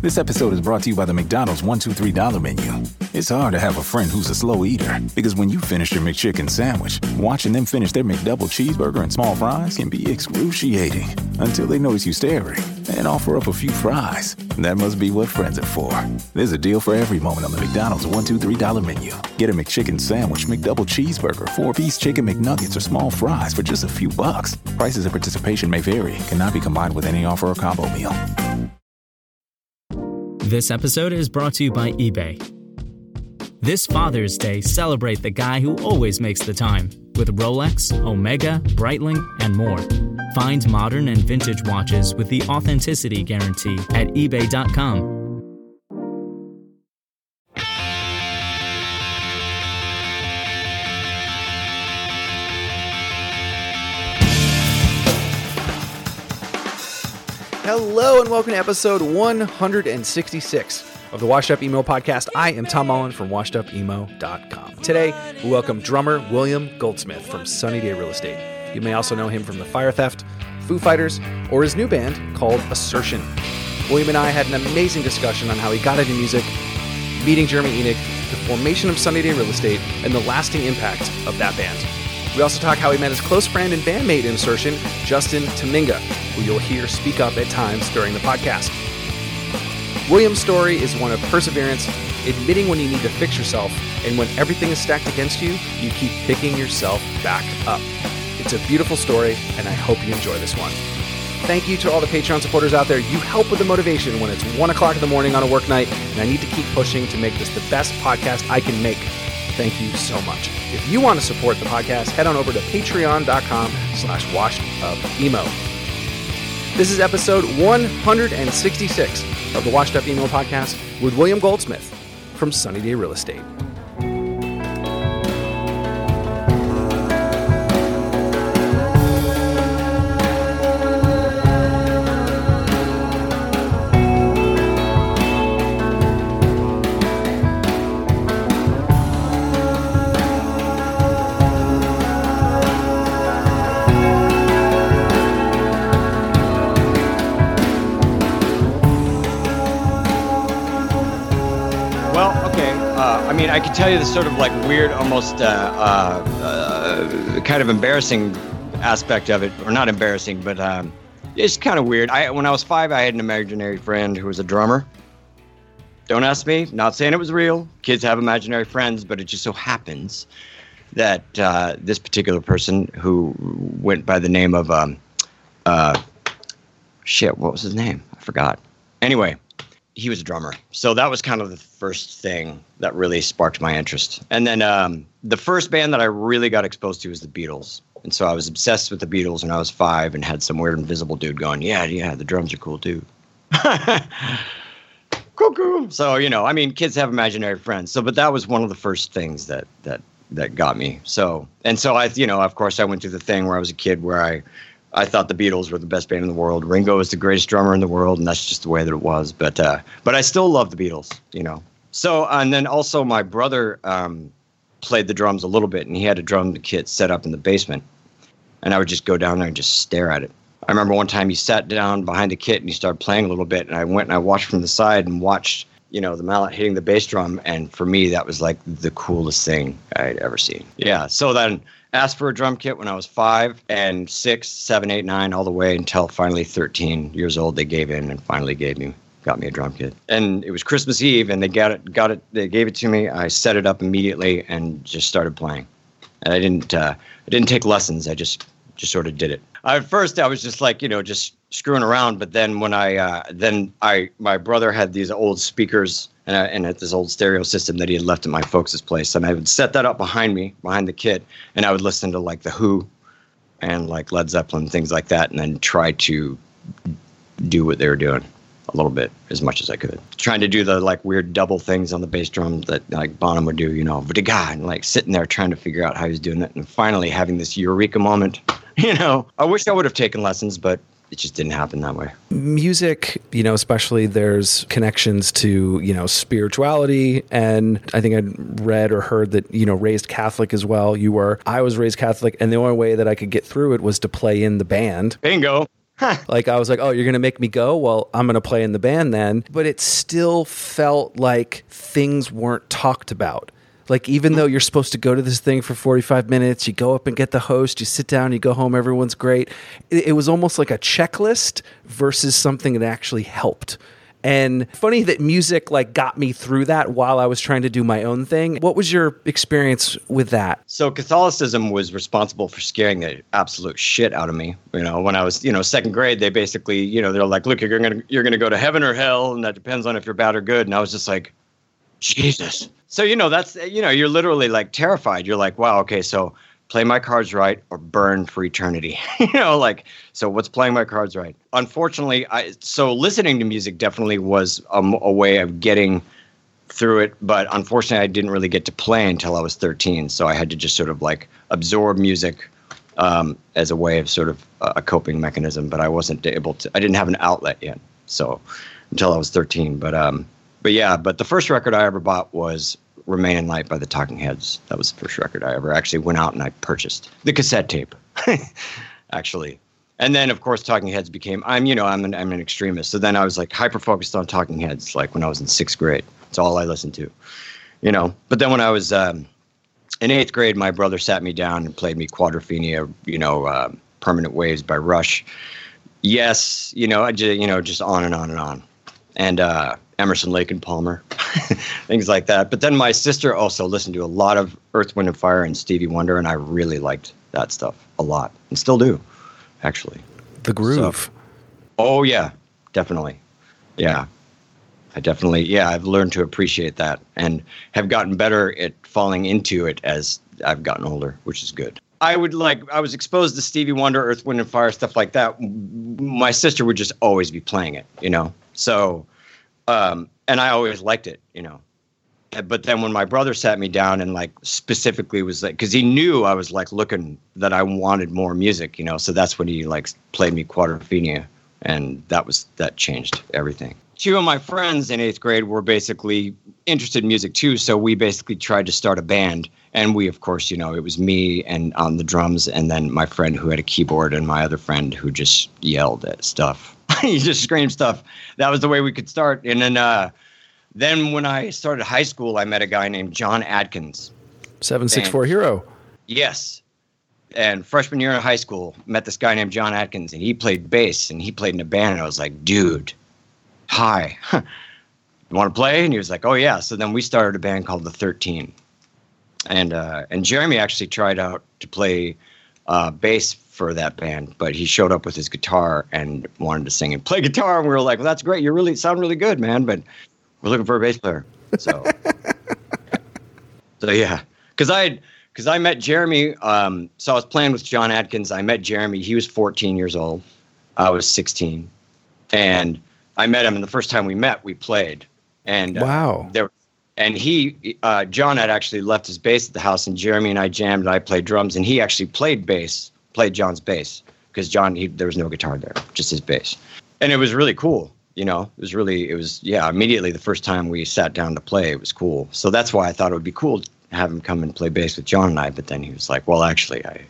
This episode is brought to you by the McDonald's $1-2-$3 menu. It's hard to have a friend who's a slow eater because when you finish your McChicken sandwich, watching them finish their McDouble cheeseburger and small fries can be excruciating until they notice you staring and offer up a few fries. That must be what friends are for. There's a deal for every moment on the McDonald's $1-2-$3 menu. Get a McChicken sandwich, McDouble cheeseburger, four-piece chicken McNuggets, or small fries for just a few bucks. Prices and participation may vary. Cannot be combined with any offer or combo meal. This episode is brought to you by eBay. This Father's Day, celebrate the guy who always makes the time with Rolex, Omega, Breitling, and more. Find modern and vintage watches with the authenticity guarantee at eBay.com. Hello and welcome to episode 166 of the Washed Up Emo podcast. I am Tom Mullen from washedupemo.com. Today, we welcome drummer William Goldsmith from Sunny Day Real Estate. You may also know him from the Fire Theft, Foo Fighters, or his new band called Assertion. William and I had an amazing discussion on how he got into music, meeting Jeremy Enigk, the formation of Sunny Day Real Estate, and the lasting impact of that band. We also talk how he met his close friend and bandmate insertion, Justin Tamminga, who you'll hear speak up at times during the podcast. William's story is one of perseverance, admitting when you need to fix yourself, and when everything is stacked against you, you keep picking yourself back up. It's a beautiful story, and I hope you enjoy this one. Thank you to all the Patreon supporters out there. You help with the motivation when it's 1 o'clock in the morning on a work night, and I need to keep pushing to make this the best podcast I can make. Thank you so much. If you want to support the podcast, head on over to patreon.com slash washed up emo. This is episode 166 of the Washed Up Emo podcast with William Goldsmith from Sunny Day Real Estate. I can tell you the sort of like weird, almost uh, uh, uh, kind of embarrassing aspect of it, or not embarrassing, but um, it's kind of weird. I when I was five, I had an imaginary friend who was a drummer. Don't ask me. Not saying it was real. Kids have imaginary friends, but it just so happens that uh, this particular person, who went by the name of um, uh, shit, what was his name? I forgot. Anyway, he was a drummer. So that was kind of the first thing that really sparked my interest. And then um, the first band that I really got exposed to was the Beatles. And so I was obsessed with the Beatles when I was five and had some weird invisible dude going, Yeah, yeah, the drums are cool too. cool, cool. So, you know, I mean, kids have imaginary friends. So, but that was one of the first things that, that, that got me. So, and so I, you know, of course, I went through the thing where I was a kid where I, I thought the Beatles were the best band in the world. Ringo was the greatest drummer in the world, and that's just the way that it was. But uh, but I still love the Beatles, you know. So and then also my brother um, played the drums a little bit, and he had a drum kit set up in the basement, and I would just go down there and just stare at it. I remember one time he sat down behind the kit and he started playing a little bit, and I went and I watched from the side and watched you know the mallet hitting the bass drum, and for me that was like the coolest thing I'd ever seen. Yeah. So then asked for a drum kit when I was five and six, seven, eight, nine, all the way until finally 13 years old. They gave in and finally gave me, got me a drum kit. And it was Christmas Eve, and they got it, got it, they gave it to me. I set it up immediately and just started playing. And I didn't, uh, I didn't take lessons. I just, just sort of did it. At first, I was just like, you know, just screwing around. But then when I, uh, then I, my brother had these old speakers and, I, and had this old stereo system that he had left at my folks' place. And I would set that up behind me, behind the kit, and I would listen to like The Who and like Led Zeppelin, things like that, and then try to do what they were doing a little bit as much as I could. Trying to do the like weird double things on the bass drum that like Bonham would do, you know, guy and like sitting there trying to figure out how he was doing it and finally having this eureka moment. You know, I wish I would have taken lessons, but it just didn't happen that way. music you know especially there's connections to you know spirituality and i think i'd read or heard that you know raised catholic as well you were i was raised catholic and the only way that i could get through it was to play in the band Bingo. like I was like, "Oh, you're going to make me go? Well, I'm going to play in the band then." But it still felt like things weren't talked about. Like even though you're supposed to go to this thing for 45 minutes, you go up and get the host, you sit down, you go home, everyone's great. It, it was almost like a checklist versus something that actually helped. And funny that music like got me through that while I was trying to do my own thing. What was your experience with that? So Catholicism was responsible for scaring the absolute shit out of me. You know, when I was, you know, second grade, they basically, you know, they're like, "Look, you're gonna you're gonna go to heaven or hell, and that depends on if you're bad or good." And I was just like, Jesus. So you know, that's you know, you're literally like terrified. You're like, wow, okay, so play my cards right or burn for eternity. you know, like so what's playing my cards right? Unfortunately, I so listening to music definitely was a, a, way of getting through it, but unfortunately I didn't really get to play until I was 13, so I had to just sort of like absorb music um, as a way of sort of a coping mechanism, but I wasn't able to I didn't have an outlet yet. So until I was 13, but um but yeah, but the first record I ever bought was Remain in Light by the Talking Heads. That was the first record I ever actually went out and I purchased the cassette tape, actually. And then, of course, Talking Heads became. I'm, you know, I'm an, I'm an extremist. So then I was like hyper focused on Talking Heads, like when I was in sixth grade. It's all I listened to, you know. But then when I was um, in eighth grade, my brother sat me down and played me Quadrophenia, you know, uh, Permanent Waves by Rush. Yes, you know, I just, you know, just on and on and on. And uh, Emerson, Lake and Palmer, things like that. But then my sister also listened to a lot of Earth, Wind and Fire and Stevie Wonder, and I really liked that stuff a lot, and still do, actually. The groove. So, oh yeah, definitely. Yeah, I definitely yeah I've learned to appreciate that and have gotten better at falling into it as I've gotten older, which is good. I would like I was exposed to Stevie Wonder, Earth, Wind and Fire stuff like that. My sister would just always be playing it, you know. So um, and I always liked it, you know. But then when my brother sat me down and like specifically was like, because he knew I was like looking that I wanted more music, you know. So that's when he like played me Quadrophenia, and that was that changed everything. Two of my friends in eighth grade were basically interested in music too, so we basically tried to start a band. And we, of course, you know, it was me and on the drums, and then my friend who had a keyboard, and my other friend who just yelled at stuff he just screamed stuff. That was the way we could start. And then, uh, then when I started high school, I met a guy named John Atkins. Seven six four hero. Yes. And freshman year in high school, met this guy named John Atkins, and he played bass, and he played in a band. And I was like, dude, hi, you want to play? And he was like, oh yeah. So then we started a band called the Thirteen, and uh, and Jeremy actually tried out to play uh, bass for that band, but he showed up with his guitar and wanted to sing and play guitar. And we were like, well, that's great. You really sound really good, man. But we're looking for a bass player. So, so yeah, because I because I met Jeremy. Um, so I was playing with John Atkins. I met Jeremy. He was 14 years old. I was 16, and I met him. And the first time we met, we played. And uh, wow, there. And he, uh, John had actually left his bass at the house, and Jeremy and I jammed. And I played drums, and he actually played bass played John's bass because John he, there was no guitar there, just his bass, and it was really cool. You know, it was really it was yeah. Immediately the first time we sat down to play, it was cool. So that's why I thought it would be cool to have him come and play bass with John and I. But then he was like, well, actually, I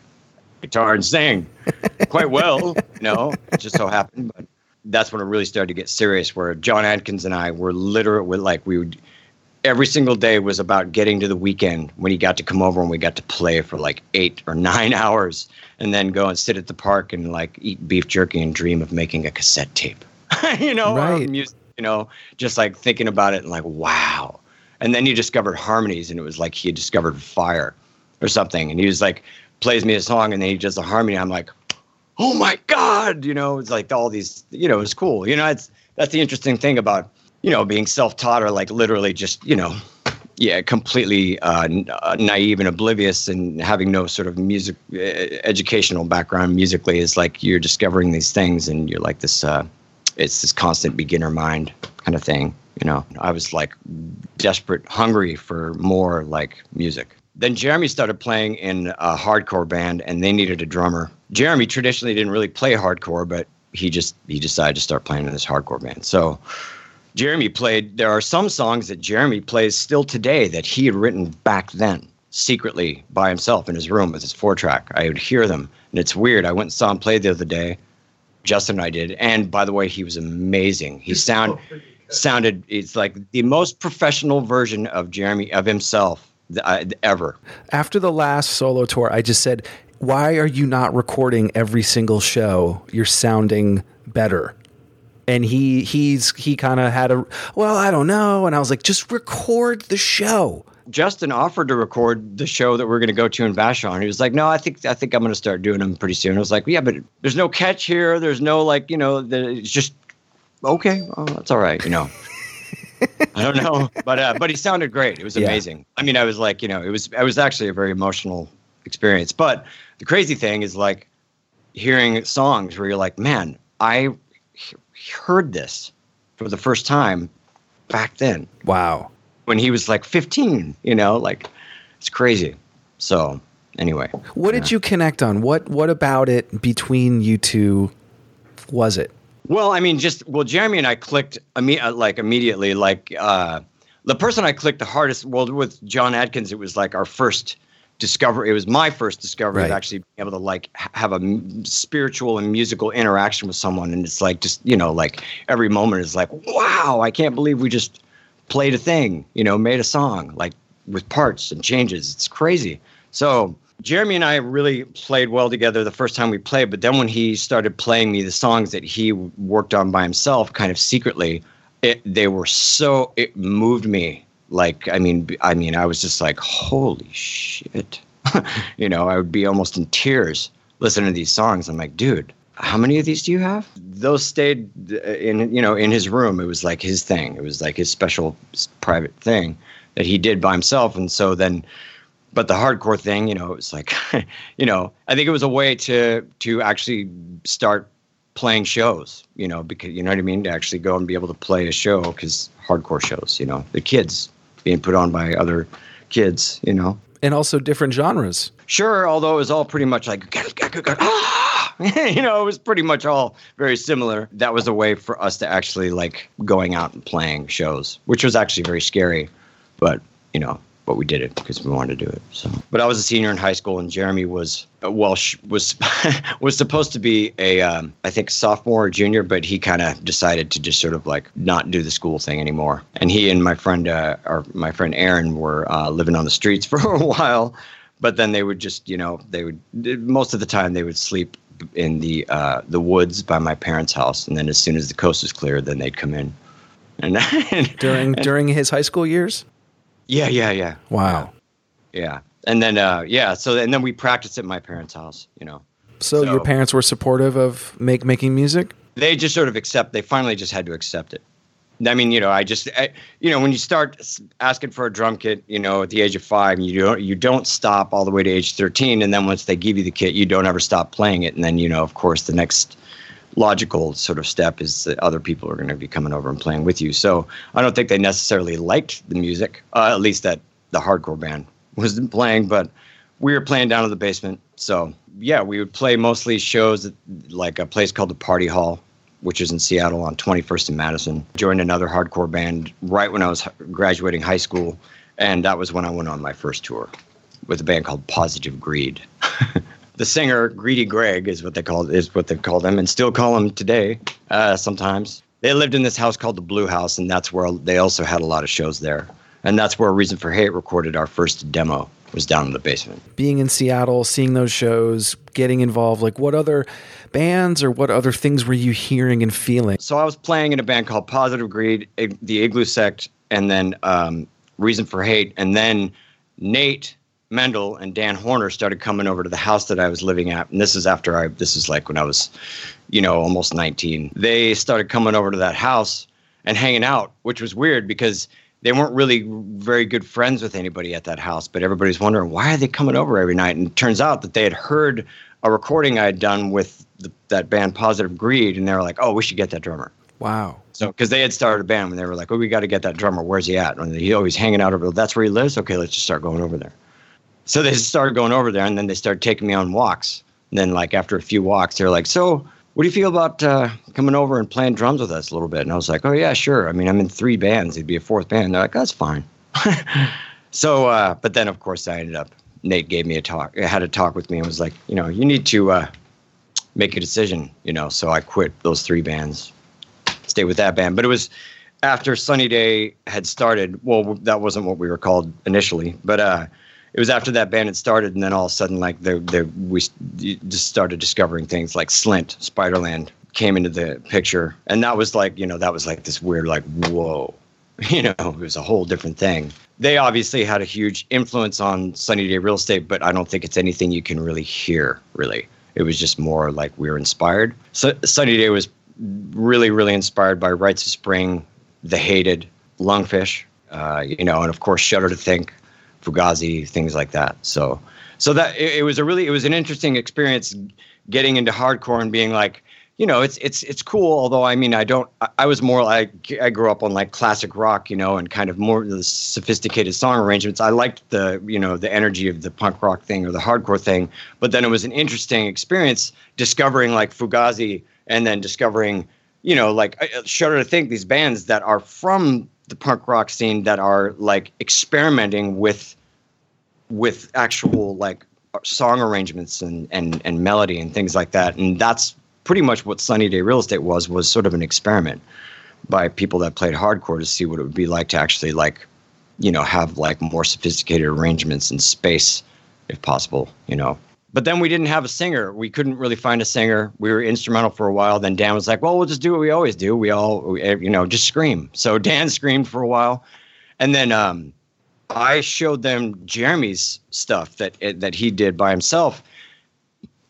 guitar and sing quite well. You know, it just so happened, but that's when it really started to get serious. Where John Atkins and I were literally like we would every single day was about getting to the weekend when he got to come over and we got to play for like eight or nine hours and then go and sit at the park and like eat beef jerky and dream of making a cassette tape. You know right. music you know just like thinking about it and like wow. And then he discovered harmonies and it was like he had discovered fire or something. And he was like plays me a song and then he does the harmony. I'm like oh my god you know it's like all these you know it's cool. You know it's that's the interesting thing about you know, being self-taught or like literally just, you know, yeah, completely uh, uh, naive and oblivious and having no sort of music educational background musically is like you're discovering these things and you're like this, uh, it's this constant beginner mind kind of thing. You know, I was like desperate, hungry for more like music. Then Jeremy started playing in a hardcore band and they needed a drummer. Jeremy traditionally didn't really play hardcore, but he just, he decided to start playing in this hardcore band. So, Jeremy played, there are some songs that Jeremy plays still today that he had written back then, secretly by himself in his room with his four track. I would hear them, and it's weird. I went and saw him play the other day. Justin and I did. And by the way, he was amazing. He sound sounded it's like the most professional version of Jeremy of himself th- uh, I- ever. After the last solo tour, I just said, "Why are you not recording every single show? You're sounding better." And he he's he kind of had a well, I don't know, and I was like, "Just record the show." Justin offered to record the show that we're going to go to in Vashon. He was like, "No, I think I think I'm going to start doing them pretty soon." I was like, "Yeah, but there's no catch here. There's no like, you know, the, it's just okay. Oh, that's all right, you know." I don't know, but uh, but he sounded great. It was Yeah. amazing. I mean, I was like, you know, it was it was actually a very emotional experience. But the crazy thing is like hearing songs where you're like, man, I heard this for the first time back then Wow. when he was like 15 you know like it's crazy so anyway What did you connect on? What what about it between you two was it? well i mean just well jeremy and i clicked imme- uh, like immediately like uh the person i clicked the hardest well with john atkins it was like our first discovery it was my first discovery Right. of actually being able to like have a m- spiritual and musical interaction with someone. And it's like just you know like every moment is like wow i can't believe we just played a thing you know made a song like with parts and changes. It's crazy. So jeremy and i really played well together the first time we played. But then when he started playing me the songs that he worked on by himself kind of secretly it they were so it moved me like i mean i mean i was just like holy shit. You know i would be almost in tears listening to these songs. I'm like dude how many of these do you have? Those stayed uh, in you know in his room. It was like his thing. It was like his special private thing that he did by himself. And so then but the hardcore thing you know it was like you know i think it was a way to to actually start playing shows you know because you know what i mean? To actually go and be able to play a show because hardcore shows you know the kids being put on by other kids you know And also different genres. Sure, although it was all pretty much like, you know, it was pretty much all very similar. That was a way for us to actually like going out and playing shows, which was actually very scary, but you know, but we did it because we wanted to do it. So, but I was a senior in high school, and Jeremy was uh, well was was supposed to be a um, I think sophomore or junior, but he kind of decided to just sort of like not do the school thing anymore. And he and my friend uh, or my friend Aaron were uh, living on the streets for a while, but then they would just you know they would most of the time they would sleep in the uh, the woods by my parents' house, and then as soon as the coast was clear, then they'd come in. And, During during his high school years? Yeah, yeah, yeah. Wow. Yeah. And then uh yeah, so and then we practiced at my parents' house, you know. So, So- your parents were supportive of make making music? They just sort of accept they finally just had to accept it. I mean, you know, I just I, you know, when you start asking for a drum kit, you know, at the age of 5, you don't you don't stop all the way to age 13 and then once they give you the kit, you don't ever stop playing it and then, you know, of course, the next logical sort of step is that other people are going to be coming over and playing with you. So, I don't think they necessarily liked the music, uh, at least that the hardcore band wasn't playing, but we were playing down in the basement. So yeah, we would play mostly shows at like a place called the Party Hall, which is in Seattle on 21st and Madison. Joined another hardcore band right when I was graduating high school, and that was when I went on my first tour with a band called Positive Greed. the singer Greedy Greg is what they called is what they called him, and still call him today uh, sometimes. They lived in this house called the Blue House, and that's where they also had a lot of shows there. And that's where Reason for Hate recorded our first demo was down in the basement. Being in Seattle, seeing those shows, getting involved, like what other bands or what other things were you hearing and feeling? So I was playing in a band called Positive Greed, Ig- the Igloo Sect, and then um, Reason for Hate, and then Nate Mendel and Dan Hoerner started coming over to the house that I was living at, and this is after I. This is like when I was, you know, almost 19. They started coming over to that house and hanging out, which was weird because they weren't really very good friends with anybody at that house. But everybody's wondering why are they coming over every night? And it turns out that they had heard a recording I had done with the, that band Positive Greed, and they were like, "Oh, we should get that drummer." Wow. So, because they had started a band, and they were like, "Oh, we got to get that drummer. Where's he at?" And he always hanging out over. That's where he lives. Okay, let's just start going over there. So they started going over there, and then they started taking me on walks. And then, like after a few walks, they're like, "So, what do you feel about uh, coming over and playing drums with us a little bit?" And I was like, "Oh yeah, sure. I mean, I'm in three bands. It'd be a fourth band." They're like, "That's fine." so, uh, but then of course I ended up. Nate gave me a talk. Had a talk with me and was like, "You know, you need to." Uh, make a decision, you know. So I quit those three bands, stay with that band. But it was after Sunny Day had started. Well, that wasn't what we were called initially, but uh, it was after that band had started, and then all of a sudden, like the the we just started discovering things like Slint, Spiderland came into the picture, and that was like you know that was like this weird like whoa, you know, it was a whole different thing. They obviously had a huge influence on Sunny Day Real Estate, but I don't think it's anything you can really hear. Really, it was just more like we were inspired. So Sunny Day was really, really inspired by Rites of Spring, The Hated, Lungfish, uh, you know, and of course Shudder to Think, Fugazi, things like that. So, so that it, it was a really, it was an interesting experience getting into hardcore and being like, you know, it's it's it's cool. Although I mean, I don't. I, I, was more like I grew up on like classic rock, you know, and kind of more the sophisticated song arrangements. I liked the you know the energy of the punk rock thing or the hardcore thing. But then it was an interesting experience discovering like Fugazi and then discovering, you know, like Shudder to Think these bands that are from the punk rock scene that are like experimenting with with actual like song arrangements and and and melody and things like that and that's pretty much what sunny day real estate was was sort of an experiment by people that played hardcore to see what it would be like to actually like you know have like more sophisticated arrangements and space if possible you know but then we didn't have a singer. We couldn't really find a singer. We were instrumental for a while. Then Dan was like, "Well, we'll just do what we always do. We all, you know, just scream." So Dan screamed for a while, and then um, I showed them Jeremy's stuff that that he did by himself,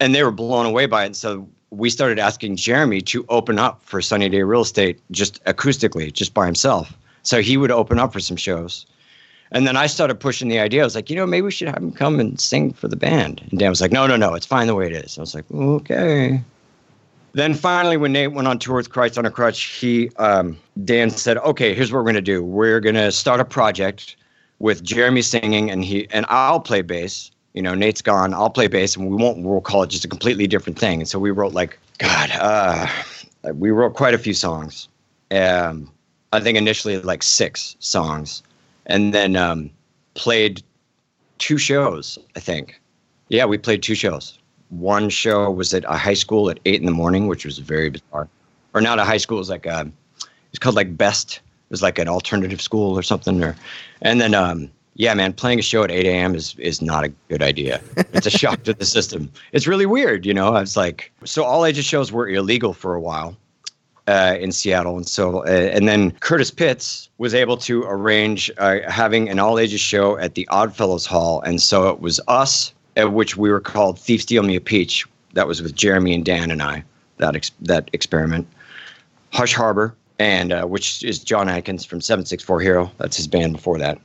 and they were blown away by it. And so we started asking Jeremy to open up for Sunny Day Real Estate just acoustically, just by himself. So he would open up for some shows. And then I started pushing the idea. I was like, you know, maybe we should have him come and sing for the band. And Dan was like, no, no, no, it's fine the way it is. I was like, okay. Then finally, when Nate went on tour with Christ on a Crutch, he um, Dan said, okay, here's what we're gonna do. We're gonna start a project with Jeremy singing, and he and I'll play bass. You know, Nate's gone. I'll play bass, and we won't. We'll call it just a completely different thing. And so we wrote like, God, uh, we wrote quite a few songs. Um, I think initially like six songs and then um, played two shows. I think, yeah, we played two shows. One show was at a high school at eight in the morning, which was very bizarre. Or not a high school; it was like a, um, it's called like Best. Was like an alternative school or something. Or, and then um, yeah, man, playing a show at 8 a.m. is is not a good idea. It's a shock to the system. It's really weird, you know. I was like, so all ages shows were illegal for a while, uh, in Seattle, and so uh, and then Curtis Pitts was able to arrange uh, having an all ages show at the Oddfellows Hall, and so it was us, at which we were called Thief Steal Me a Peach. That was with Jeremy and Dan and I. That ex- that experiment, Hush Harbor, and uh, which is John Atkins from Seven Six Four Hero. That's his band before that,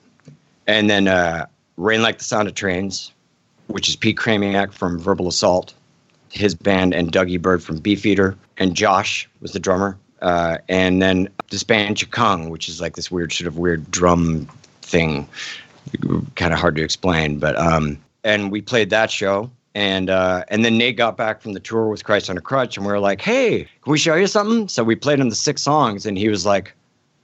and then uh, Rain Like the Sound of Trains, which is Pete Chramiec from Verbal Assault his band and Dougie Bird from Beefeater, and Josh was the drummer. Uh, and then this band Chikung, which is like this weird sort of weird drum thing, kind of hard to explain. But um, and we played that show, and uh, and then Nate got back from the tour with Christ on a Crutch, and we were like, "Hey, can we show you something?" So we played him the six songs, and he was like,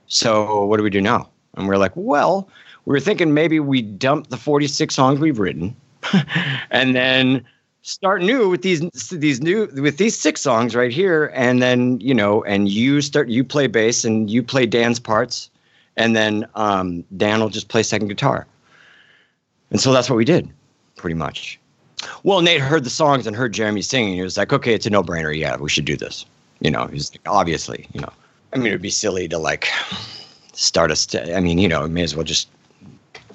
"So what do we do now?" And we are like, "Well, we were thinking maybe we dump the forty six songs we've written, and then." start new with these these new with these six songs right here and then you know and you start you play bass and you play dan's parts and then um, dan will just play second guitar and so that's what we did pretty much well nate heard the songs and heard jeremy singing he was like okay it's a no-brainer yeah we should do this you know he's like, obviously you know i mean it'd be silly to like start us st- i mean you know may as well just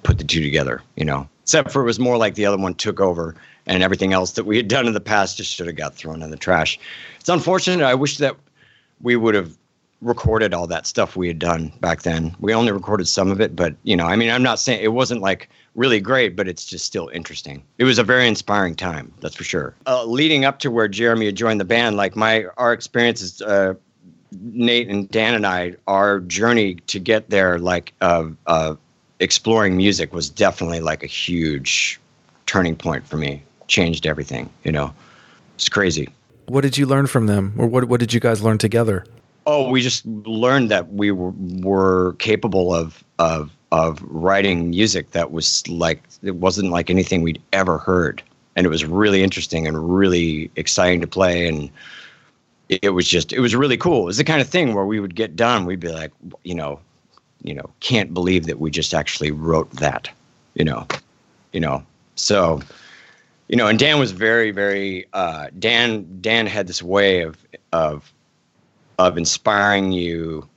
put the two together you know except for it was more like the other one took over and everything else that we had done in the past just should have got thrown in the trash. It's unfortunate. I wish that we would have recorded all that stuff we had done back then. We only recorded some of it, but you know, I mean, I'm not saying it wasn't like really great, but it's just still interesting. It was a very inspiring time, that's for sure. Uh, leading up to where Jeremy had joined the band, like my our experiences, uh, Nate and Dan and I, our journey to get there, like uh, uh, exploring music, was definitely like a huge turning point for me changed everything. You know, it's crazy. What did you learn from them, or what what did you guys learn together? Oh, we just learned that we were, were capable of of of writing music that was like it wasn't like anything we'd ever heard. and it was really interesting and really exciting to play and it was just it was really cool. It was the kind of thing where we would get done, we'd be like, you know, you know, can't believe that we just actually wrote that, you know, you know. So, you know, and Dan was very, very uh, Dan. Dan had this way of of of inspiring you,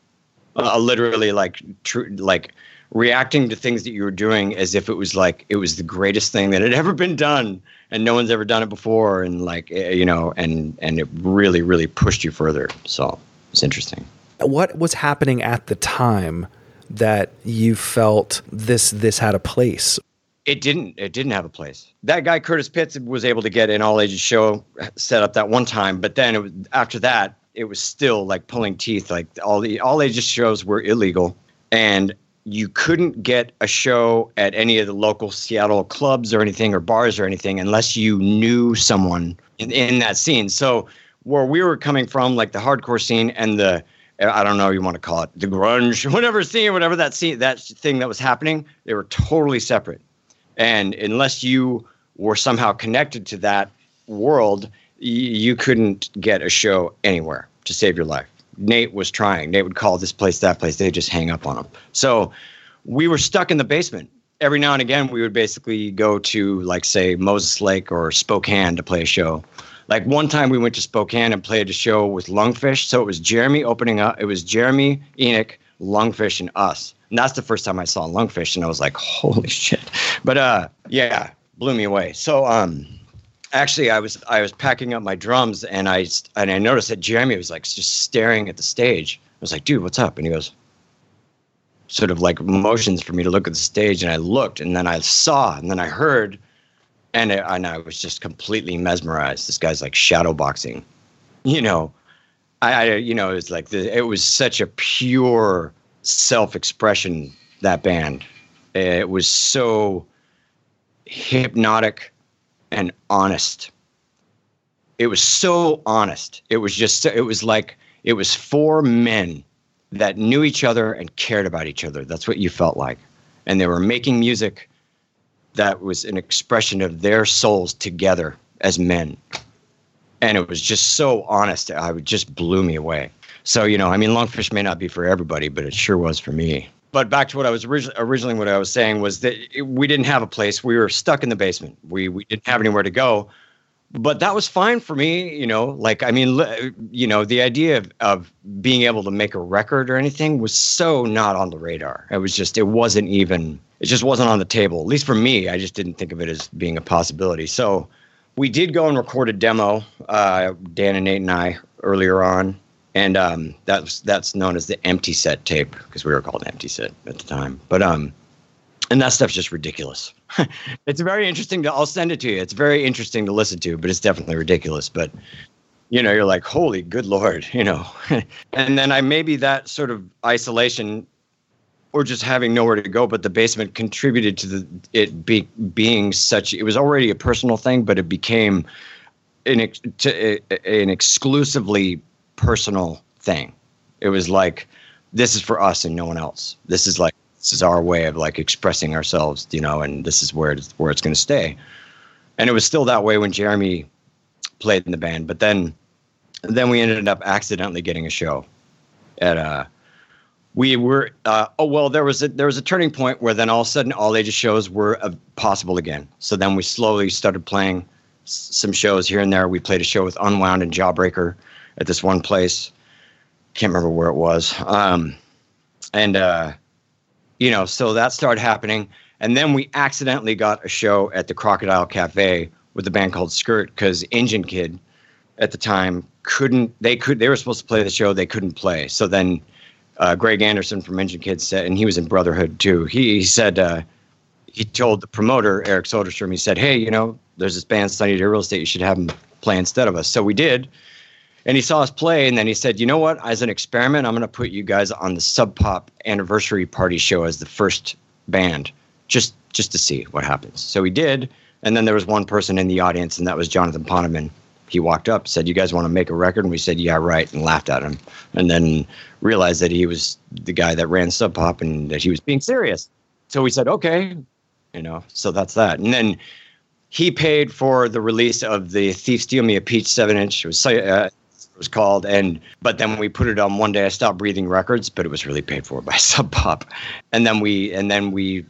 uh, literally like true, like reacting to things that you were doing as if it was like it was the greatest thing that had ever been done and no one's ever done it before and like eh, you know and and it really really pushed you further. So it's interesting. What was happening at the time that you felt this this had a place? It didn't it didn't have a place. That guy curtis pitts was able to get an all ages show set up that one time but then it was after that it was still like pulling teeth like all the all ages shows were illegal and you couldn't get a show at any of the local Seattle clubs or anything or bars or anything unless you knew someone in, in that scene. So where we were coming from, like the hardcore scene and the I don't know you want to call it the grunge, whatever scene, whatever that scene, that thing that was happening, they were totally separate. And unless you were somehow connected to that world, you couldn't get a show anywhere to save your life. Nate was trying. Nate would call this place, that place. They'd just hang up on him. So we were stuck in the basement. Every now and again, we would basically go to, like, say, Moses Lake or Spokane to play a show. Like one time we went to Spokane and played a show with Lungfish. So it was Jeremy opening up. It was Jeremy, Enigk, Lungfish, and us. And that's the first time I saw Lungfish, and I was like, holy shit. But uh, yeah, blew me away. So um, actually i was i was packing up my drums and i and i noticed that jeremy was like just staring at the stage. I was like dude what's up? And he goes sort of like motions for me to look at the stage and i looked and then i saw and then i heard and, it, and i was just completely mesmerized. This guy's like shadow boxing. You know i, I you know it was like the, it was such a pure self-expression that band. It was so hypnotic and honest. It was so honest. It was just, it was like, it was four men that knew each other and cared about each other. That's what you felt like. And they were making music that was an expression of their souls together as men. And it was just so honest. I would just blew me away. So, you know, I mean, Lungfish may not be for everybody, but it sure was for me but back to what I was originally, originally what I was saying was that we didn't have a place. We were stuck in the basement. We we didn't have anywhere to go. But that was fine for me, you know. Like I mean, you know, the idea of, of being able to make a record or anything was so not on the radar. It was just, it wasn't even, it just wasn't on the table. At least for me, I just didn't think of it as being a possibility. So we did go and record a demo, uh, Dan and Nate and I, earlier on and um, that's that's known as the empty set tape because we were called empty set at the time. But um, and that stuff's just ridiculous. it's very interesting to. I'll send it to you. It's very interesting to listen to, but it's definitely ridiculous. But you know, you're like, holy good lord, you know. and then I maybe that sort of isolation, or just having nowhere to go, but the basement contributed to the it be, being such. It was already a personal thing, but it became an to, an exclusively personal thing. It was like, this is for us and no one else. This is like, this is our way of like expressing ourselves, you know, and this is where it's, where it's going to stay. And it was still that way when Jeremy played in the band, but then, then we ended up accidentally getting a show at uh we were uh, oh well there was a there was a turning point where then all of a sudden all ages shows were uh, possible again so then we slowly started playing s- some shows here and there we played a show with unwound and jawbreaker at this one place. Can't remember where it was. Um, and uh, you know, so that started happening, and then we accidentally got a show at the Crocodile Cafe with a band called Skirt because Engine Kid at the time couldn't. They could. They were supposed to play the show. They couldn't play. So then. Uh, Greg Anderson from Engine Kid said, and he was in Brotherhood too. He, he said uh, he told the promoter Eric Soderstrom. He said, "Hey, you know, there's this band Sunny Day Real Estate. You should have them play instead of us." So we did, and he saw us play and then he said you know what? As an experiment i'm going to put you guys on the sub pop anniversary party show as the first band just just to see what happens. So we did and then there was one person in the audience and that was jonathan poneman. He walked up said you guys want to make a record? And we said yeah right and laughed at him. And then realized that he was the guy that ran sub pop and that he was being serious. So we said okay you know so that's that. And then he paid for the release of the Thief Steal Me a Peach seven inch. It was uh, it was called, and but then we put it on One Day I Stopped Breathing Records, but it was really paid for by Sub Pop, and then we and then we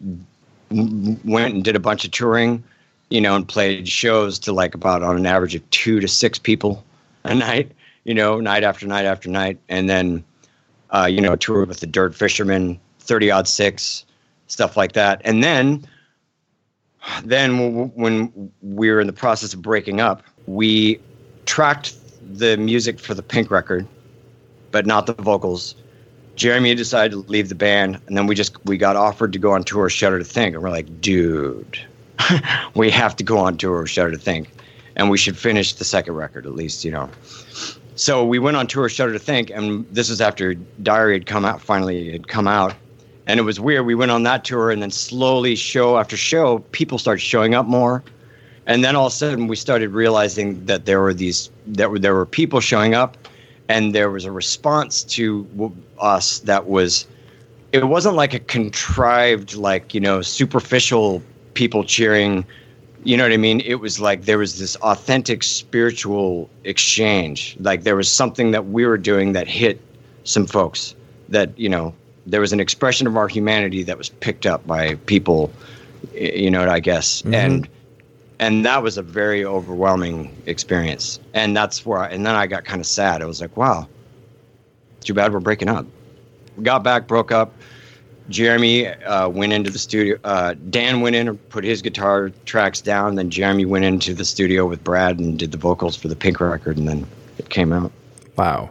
went and did a bunch of touring, you know, and played shows to like about on an average of two to six people a night, you know, night after night after night, and then uh, you know toured with the Dirt Fishermen, Thirty Odd Six, stuff like that, and then then when we were in the process of breaking up, we tracked the music for the Pink record, but not the vocals. Jeremy decided to leave the band, and then we just we got offered to go on tour. Shudder to Think, and we're like, dude, we have to go on tour. Shudder to Think, and we should finish the second record at least, you know. So we went on tour. Shudder to Think, and this was after Diary had come out. Finally, had come out, and it was weird. We went on that tour, and then slowly, show after show, people started showing up more. And then all of a sudden, we started realizing that there were these that were, there were people showing up, and there was a response to us that was. It wasn't like a contrived, like you know, superficial people cheering. You know what I mean? It was like there was this authentic spiritual exchange. Like there was something that we were doing that hit some folks that you know there was an expression of our humanity that was picked up by people you know i guess mm-hmm. and and that was a very overwhelming experience. And that's where I, and then i got kind of sad. I was like wow too bad we're breaking up. We got back broke up. Jeremy uh, went into the studio uh, dan went in and put his guitar tracks down. Then jeremy went into the studio with brad and did the vocals for the pink record and then it came out. Wow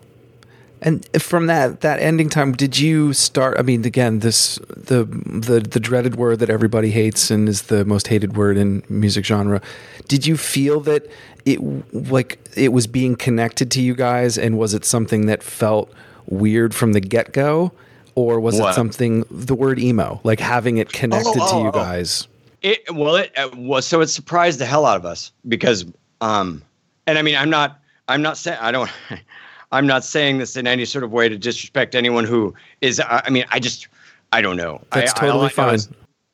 and from that that ending time, did you start? I mean, again, this the the the dreaded word that everybody hates and is the most hated word in music genre. Did you feel that it like it was being connected to you guys, and was it something that felt weird from the get go, or was what? it something the word emo, like having it connected oh, oh, to you oh, oh. guys? It well, it, it was so it surprised the hell out of us because, um, and I mean, I'm not, I'm not saying I don't. I'm not saying this in any sort of way to disrespect anyone who is. I mean, I just, I don't know. That's I, totally I fine.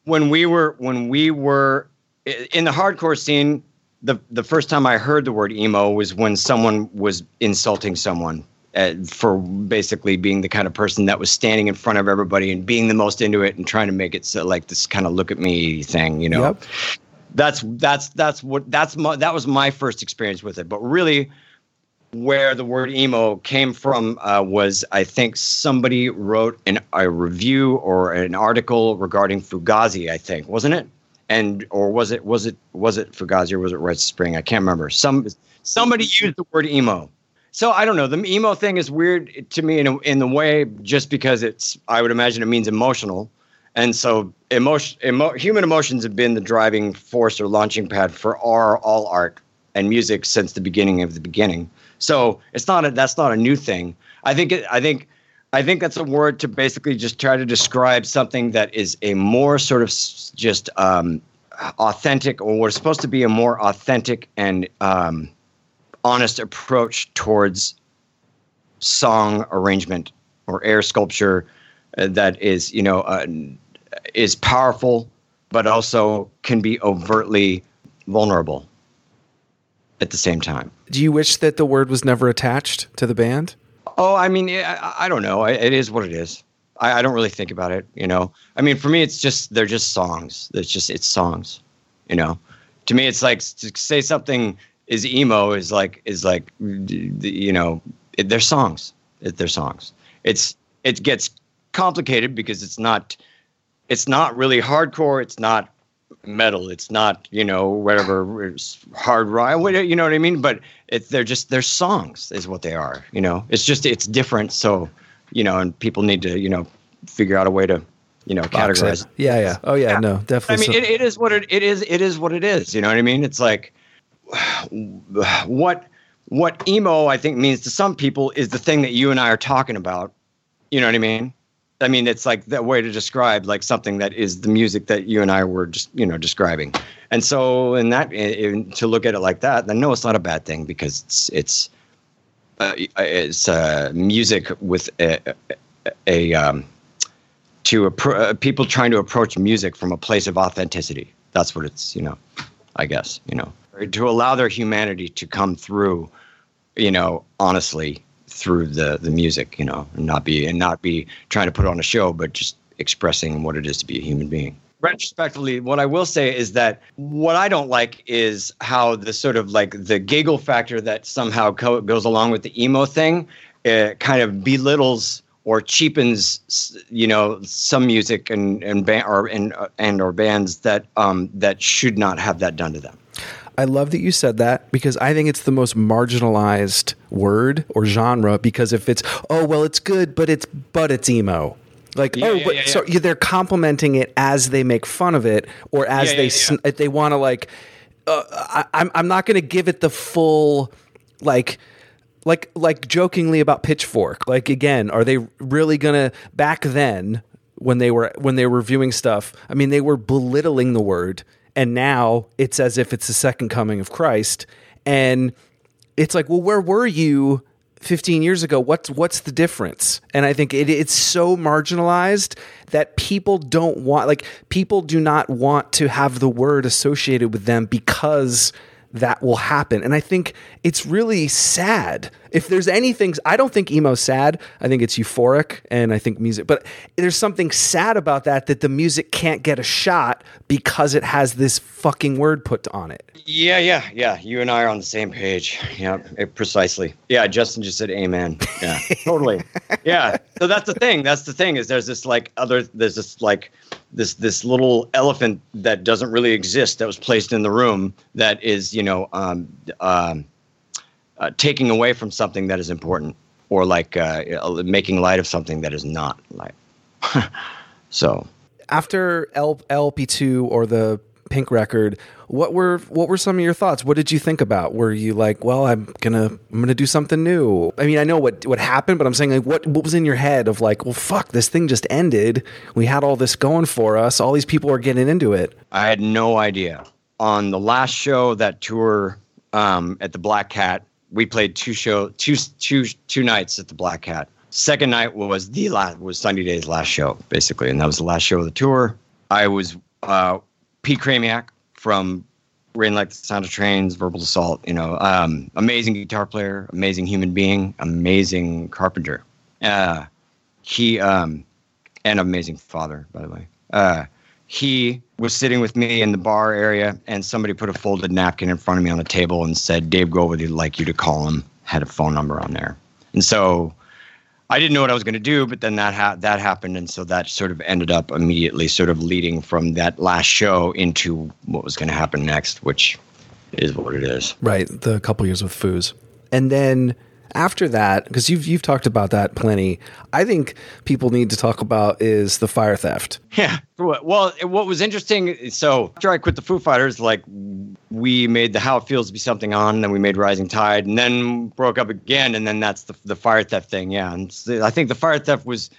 When we were, when we were in the hardcore scene, the the first time I heard the word emo was when someone was insulting someone uh, for basically being the kind of person that was standing in front of everybody and being the most into it and trying to make it so, like this kind of look at me thing, you know. Yep. That's that's that's what that's my, that was my first experience with it. But really, where the word emo came from uh, was I think somebody wrote an, a review or an article regarding Fugazi, I think, wasn't it? And or was it was it was it Fugazi or was it Red Spring? I can't remember. Some somebody used the word emo. So I don't know. The emo thing is weird to me in a, in the way just because it's I would imagine it means emotional. And so emotion emo, human emotions have been the driving force or launching pad for our all art and music since the beginning of the beginning. So it's not a, that's not a new thing. I think it, I think I think that's a word to basically just try to describe something that is a more sort of just um, authentic, or what is supposed to be a more authentic and um, honest approach towards song arrangement or air sculpture uh, that is, you know, uh, is powerful, but also can be overtly vulnerable at the same time. Do you wish that the word was never attached to the band? Oh, I mean, I, I don't know. It is what it is. I, I, don't really think about it. You know, I mean, for me, it's just they're just songs. It's just it's songs. You know, to me, it's like to say something is emo is like is like you know it, they're songs. It, they're songs. It's it gets complicated because it's not it's not really hardcore. It's not metal. It's not, you know, whatever it's hard rock. You know what I mean? But it's they're just they're songs is what they are. You know, it's just it's different. So, you know, and people need to you know figure out a way to you know categorize. It. Yeah, yeah. Oh yeah, yeah. no, definitely. I mean, so. it, it is what it, it is. It is what it is. You know what I mean? It's like what what emo I think means to some people is the thing that you and I are talking about. You know what I mean? I mean, it's like that way to describe like something that is the music that you and I were just, you know, describing. And so, in that, in, to look at it like that, then no, it's not a bad thing because it's it's uh, it's uh, music with a, a, um, to appro- uh, people trying to approach music from a place of authenticity. That's what it's, you know. I guess you know, to allow their humanity to come through, you know, honestly through the the music, you know, and not be and not be trying to put on a show, but just expressing what it is to be a human being. Retrospectively, what I will say is that what I don't like is how the sort of like the giggle factor that somehow co- goes along with the emo thing, uh, kind of belittles or cheapens, you know, some music and and band or and and or bands that um that should not have that done to them. I love that you said that because I think it's the most marginalized word or genre because if it's oh well it's good but it's but it's emo. Like Yeah, oh yeah, but yeah, so they're complimenting it as they make fun of it or as they yeah, sn- if they want to like uh, I, I'm I'm not going to give it the full like like like jokingly about pitchfork. Like again are they really going to back then when they were when they were reviewing stuff i mean they were belittling the word and now it's as if it's the second coming of christ and it's like well where were you 15 years ago what's what's the difference and i think it, it's so marginalized that people don't want like people do not want to have the word associated with them because that will happen. And I think it's really sad. If there's anything, I don't think emo's sad. I think it's euphoric and I think music, but there's something sad about that that the music can't get a shot because it has this fucking word put on it. Yeah, yeah, yeah. You and I are on the same page. Yeah, eh, precisely. Yeah, Justin just said amen. Yeah, totally. Yeah. So that's the thing. That's the thing is there's this like other there's this like this this little elephant that doesn't really exist that was placed in the room that is you know um, um, uh, taking away from something that is important or like uh, uh, making light of something that is not light. so After L- LP2 or the Pink record, what were what were some of your thoughts? What did you think about? Were you like, well, I'm gonna I'm gonna do something new? I mean, I know what what happened, but I'm saying like, what what was in your head of like, well, fuck, this thing just ended. We had all this going for us. All these people are getting into it. I had no idea. On the last show that tour um, at the Black Cat, we played two show two two two nights at the Black Cat. Second night was the last was Sunny Day's last show, basically, and that was the last show of the tour. I was uh, Pete Chramiec from Rain Like the Sound of Trains, Verbal Assault. You know, um, amazing guitar player, amazing human being, amazing carpenter. Uh, he um, and amazing father, by the way. Uh, he was sitting with me in the bar area, and somebody put a folded napkin in front of me on the table and said, "Dave Grohl would like you to call him." Had a phone number on there, and so I didn't know what I was going to do. But then that ha- that happened, and so that sort of ended up immediately, sort of leading from that last show into what was going to happen next, which is what it is. Right, the couple years with Foos, and then after that, because you've you've talked about that plenty. I think people need to talk about is the fire theft. Yeah. Well, what was interesting, so after I quit the Foo Fighters, like we made the How It Feels to Be Something On, then we made Rising Tide, and then broke up again, and then that's the the fire theft thing. Yeah, and I think the fire theft was.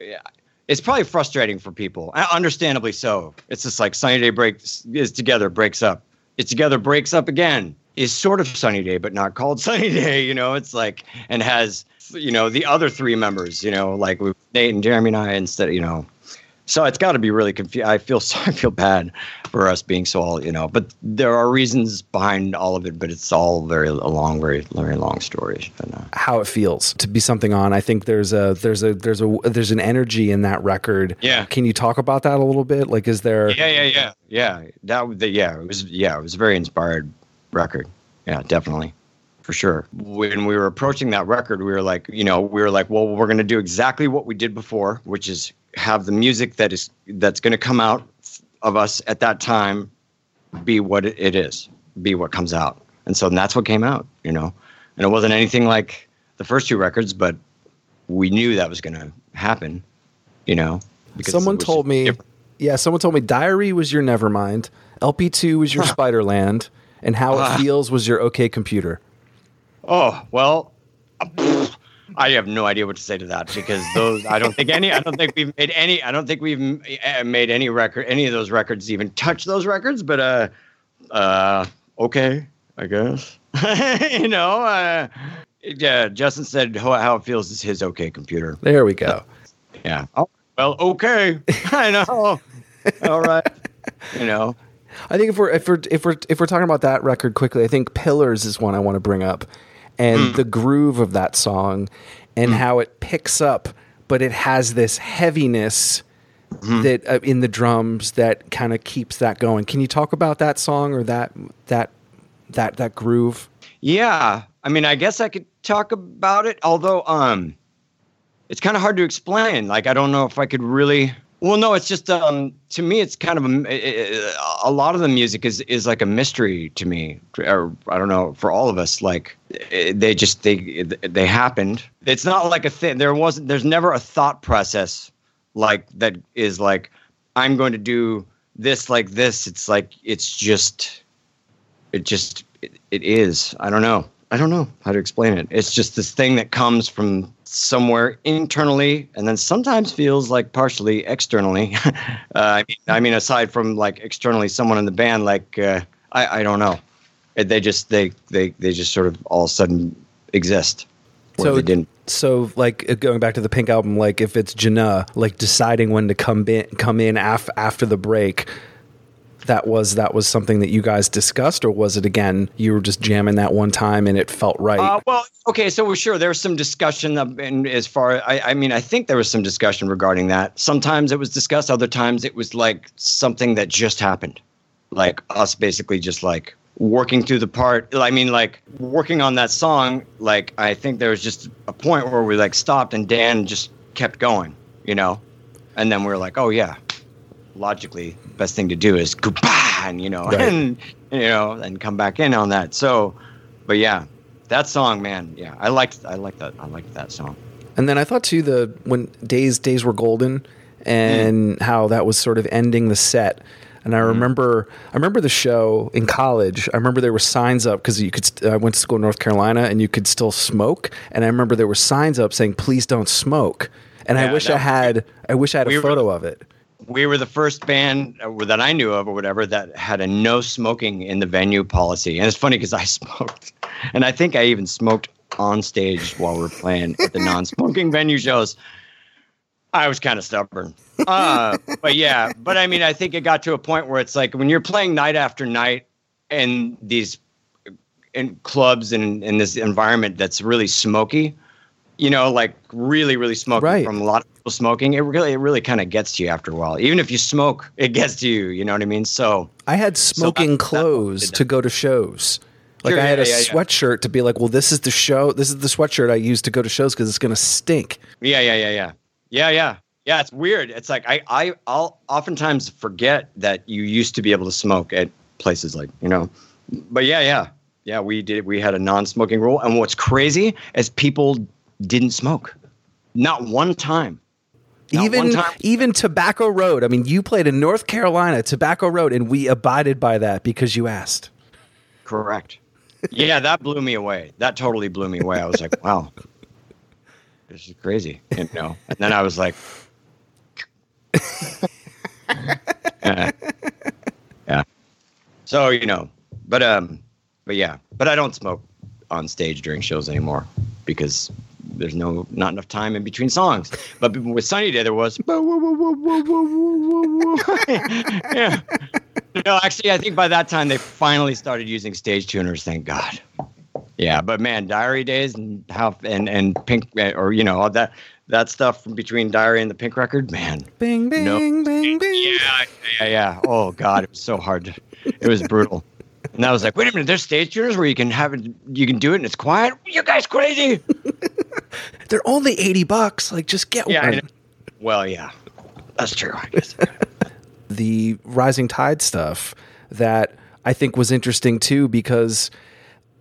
yeah, It's probably frustrating for people, uh, understandably so. It's just like Sunny Day breaks is together, breaks up. It's together, breaks up again. Is sort of Sunny Day, but not called Sunny Day. You know, it's like and has you know the other three members. You know, like with Nate and Jeremy and I instead. You know, so it's got to be really confusing. I feel so, I feel bad for us being so all you know, but there are reasons behind all of it. But it's all very a long, very very long story. But, uh, How it feels to be something on. I think there's a there's a there's a there's an energy in that record. Yeah. Can you talk about that a little bit? Like, is there? yeah, yeah, yeah, yeah. That the, yeah, it was yeah, it was very inspired record. Yeah, definitely. For sure. When we were approaching that record, we were like, you know, we were like, well, we're going to do exactly what we did before, which is have the music that is that's going to come out of us at that time be what it is, be what comes out. And so that's what came out, you know. And it wasn't anything like the first two records, but we knew that was going to happen, you know. because Someone told me. different. Yeah, someone told me Diary was your Nevermind, LP2 was your Spiderland, and How It Ah. Feels was your OK Computer. Oh well, I have no idea what to say to that because those I don't think any I don't think we've made any I don't think we've uh, made any record any of those records even touch those records. But uh, uh, okay, I guess you know. Uh, yeah, Justin said how, how it feels is his okay computer. There we go. Yeah. Oh, well, okay. I know. All right. You know. I think if we're if we're if we're if we're talking about that record quickly, I think Pillars is one I want to bring up, and Hmm. the groove of that song, and how it picks up, but it has this heaviness Hmm. that uh, in the drums that kind of keeps that going. Can you talk about that song or that that that that groove? Yeah, I mean, I guess I could talk about it. Although, um, it's kind of hard to explain. Like, I don't know if I could really. Well, no, it's just um, to me, it's kind of a, a lot of the music is is like a mystery to me, or I don't know, for all of us. Like, they just they they happened. It's not like a thing. There wasn't. There's never a thought process like that is like I'm going to do this like this. It's like it's just it just it, it is i don't know i don't know how to explain it. It's just this thing that comes from somewhere internally and then sometimes feels like partially externally. Uh, I, mean, I mean aside from like externally someone in the band like uh, I, I don't know. They just they, they they just sort of all of a sudden exist where they didn't. So, like uh, going back to the Pink album, like if it's J'Nuh, like deciding when to come in, come in af- after the break, that was that was something that you guys discussed, or was it again you were just jamming that one time and it felt right? Uh, well, okay, so we're sure, there was some discussion, and as far I, I mean, I think there was some discussion regarding that. Sometimes it was discussed, other times it was like something that just happened, like us basically just like working through the part. I mean, like working on that song. Like I think there was just a point where we like stopped, and Dan just kept going, you know, and then we were like, oh yeah, logically, best thing to do is go and you know, Right. and you know, and come back in on that. So, but yeah, that song, man, yeah, I liked, I liked that, I liked that song. And then I thought too the when days days were golden and mm. how that was sort of ending the set. And I mm. remember I remember the show in college. I remember there were signs up because you could. st- I went to school in North Carolina and you could still smoke. And I remember there were signs up saying "Please don't smoke." And I wish I had. I wish I had we a were- photo of it. We were the first band uh, that I knew of, or whatever, that had a no smoking in the venue policy. And it's funny because I smoked, and I think I even smoked on stage while we're playing at the non-smoking venue shows. I was kind of stubborn. Uh, but yeah, but I mean, I think it got to a point where it's like when you're playing night after night in these in clubs and in this environment that's really smoky, you know, like really, really smoky Right. from a lot of people smoking, it really, it really kind of gets to you after a while. Even if you smoke, it gets to you. You know what I mean? So I had smoking that clothes that. to go to shows. Like Sure, I had yeah, a yeah, yeah. sweatshirt to be like, well, this is the show. This is the sweatshirt I use to go to shows because it's going to stink. yeah, yeah, yeah, yeah, yeah, yeah, yeah. It's weird. It's like I, I, I'll oftentimes forget that you used to be able to smoke at places like you know, but yeah, yeah, yeah. We did. We had a non-smoking rule, and what's crazy is people didn't smoke, not one time. Not even time. even Tobacco Road. I mean, you played in North Carolina, Tobacco Road, and we abided by that because you asked. Correct. Yeah, that blew me away. That totally blew me away. I was like, wow, this is crazy. And, you know, and then I was like, yeah. yeah. So you know, but um, but yeah, but I don't smoke on stage during shows anymore because there's no not enough time in between songs. But with Sunny Day, there was. yeah. No, actually, I think by that time they finally started using stage tuners. Thank God. Yeah, but man, Diary Days and how and and Pink eh, or you know all that that stuff from between Diary and the Pink record, man. Bing, bing, No. bing, bing. Yeah, yeah, yeah. Oh God, it was so hard. It was brutal. And I was like, wait a minute, there's stage tuners where you can have it, you can do it and it's quiet. You guys crazy? They're only eighty bucks. Like, just get Yeah. One. Well, yeah, that's true. I guess. the Rising Tide stuff that I think was interesting too because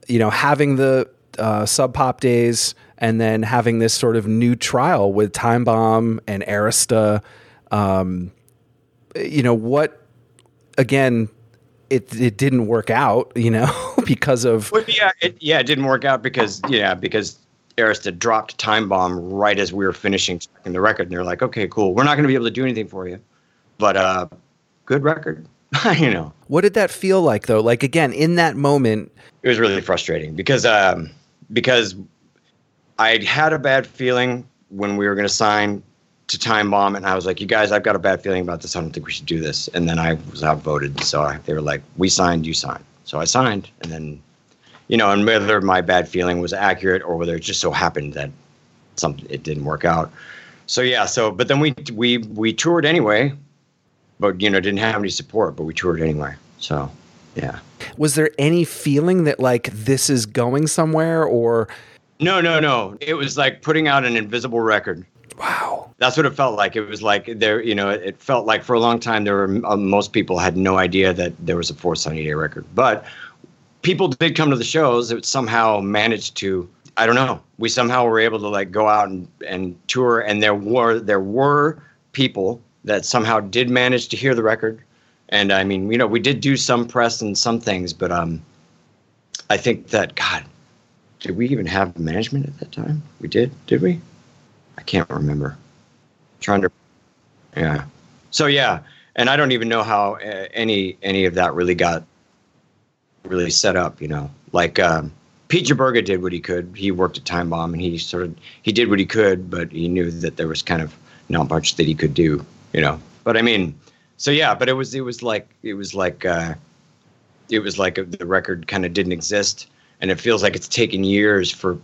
you know having the uh, Sub Pop days and then having this sort of new trial with Time Bomb and Arista. Um, you know what? Again, it it didn't work out. You know because of Well, yeah, it, yeah, it didn't work out because yeah, because Arista dropped Time Bomb right as we were finishing checking the record, and they're like, okay, cool, we're not going to be able to do anything for you, but uh, good record, you know. what did that feel like though? Like again in that moment, it was really frustrating because um, because I had a bad feeling when we were going to sign to Time Bomb, and I was like, "You guys, I've got a bad feeling about this. I don't think we should do this." And then I was outvoted, so I, they were like, "We signed, you signed." So I signed, and then, you know, and whether my bad feeling was accurate or whether it just so happened that something it didn't work out. So yeah, so but then we we we toured anyway, but you know didn't have any support, but we toured anyway. So yeah. Was there any feeling that like this is going somewhere or? No, no, no. It was like putting out an invisible record. Wow. That's what it felt like. It was like there, you know, it felt like for a long time there were uh, most people had no idea that there was a fourth Sunny Day record, but people did come to the shows. It somehow managed to. I don't know. We somehow were able to like go out and, and tour, and there were there were people that somehow did manage to hear the record. And I mean, you know, we did do some press and some things, but um, I think that God, did we even have management at that time? We did, did we? I can't remember. I'm trying to, yeah. So yeah, and I don't even know how uh, any any of that really got really set up. You know, like um, Pete Jaberga did what he could. He worked at Time Bomb, and he sort of he did what he could, but he knew that there was kind of not much that he could do. You know, but I mean, so yeah, but it was it was like it was like uh, it was like a, the record kind of didn't exist, and it feels like it's taken years for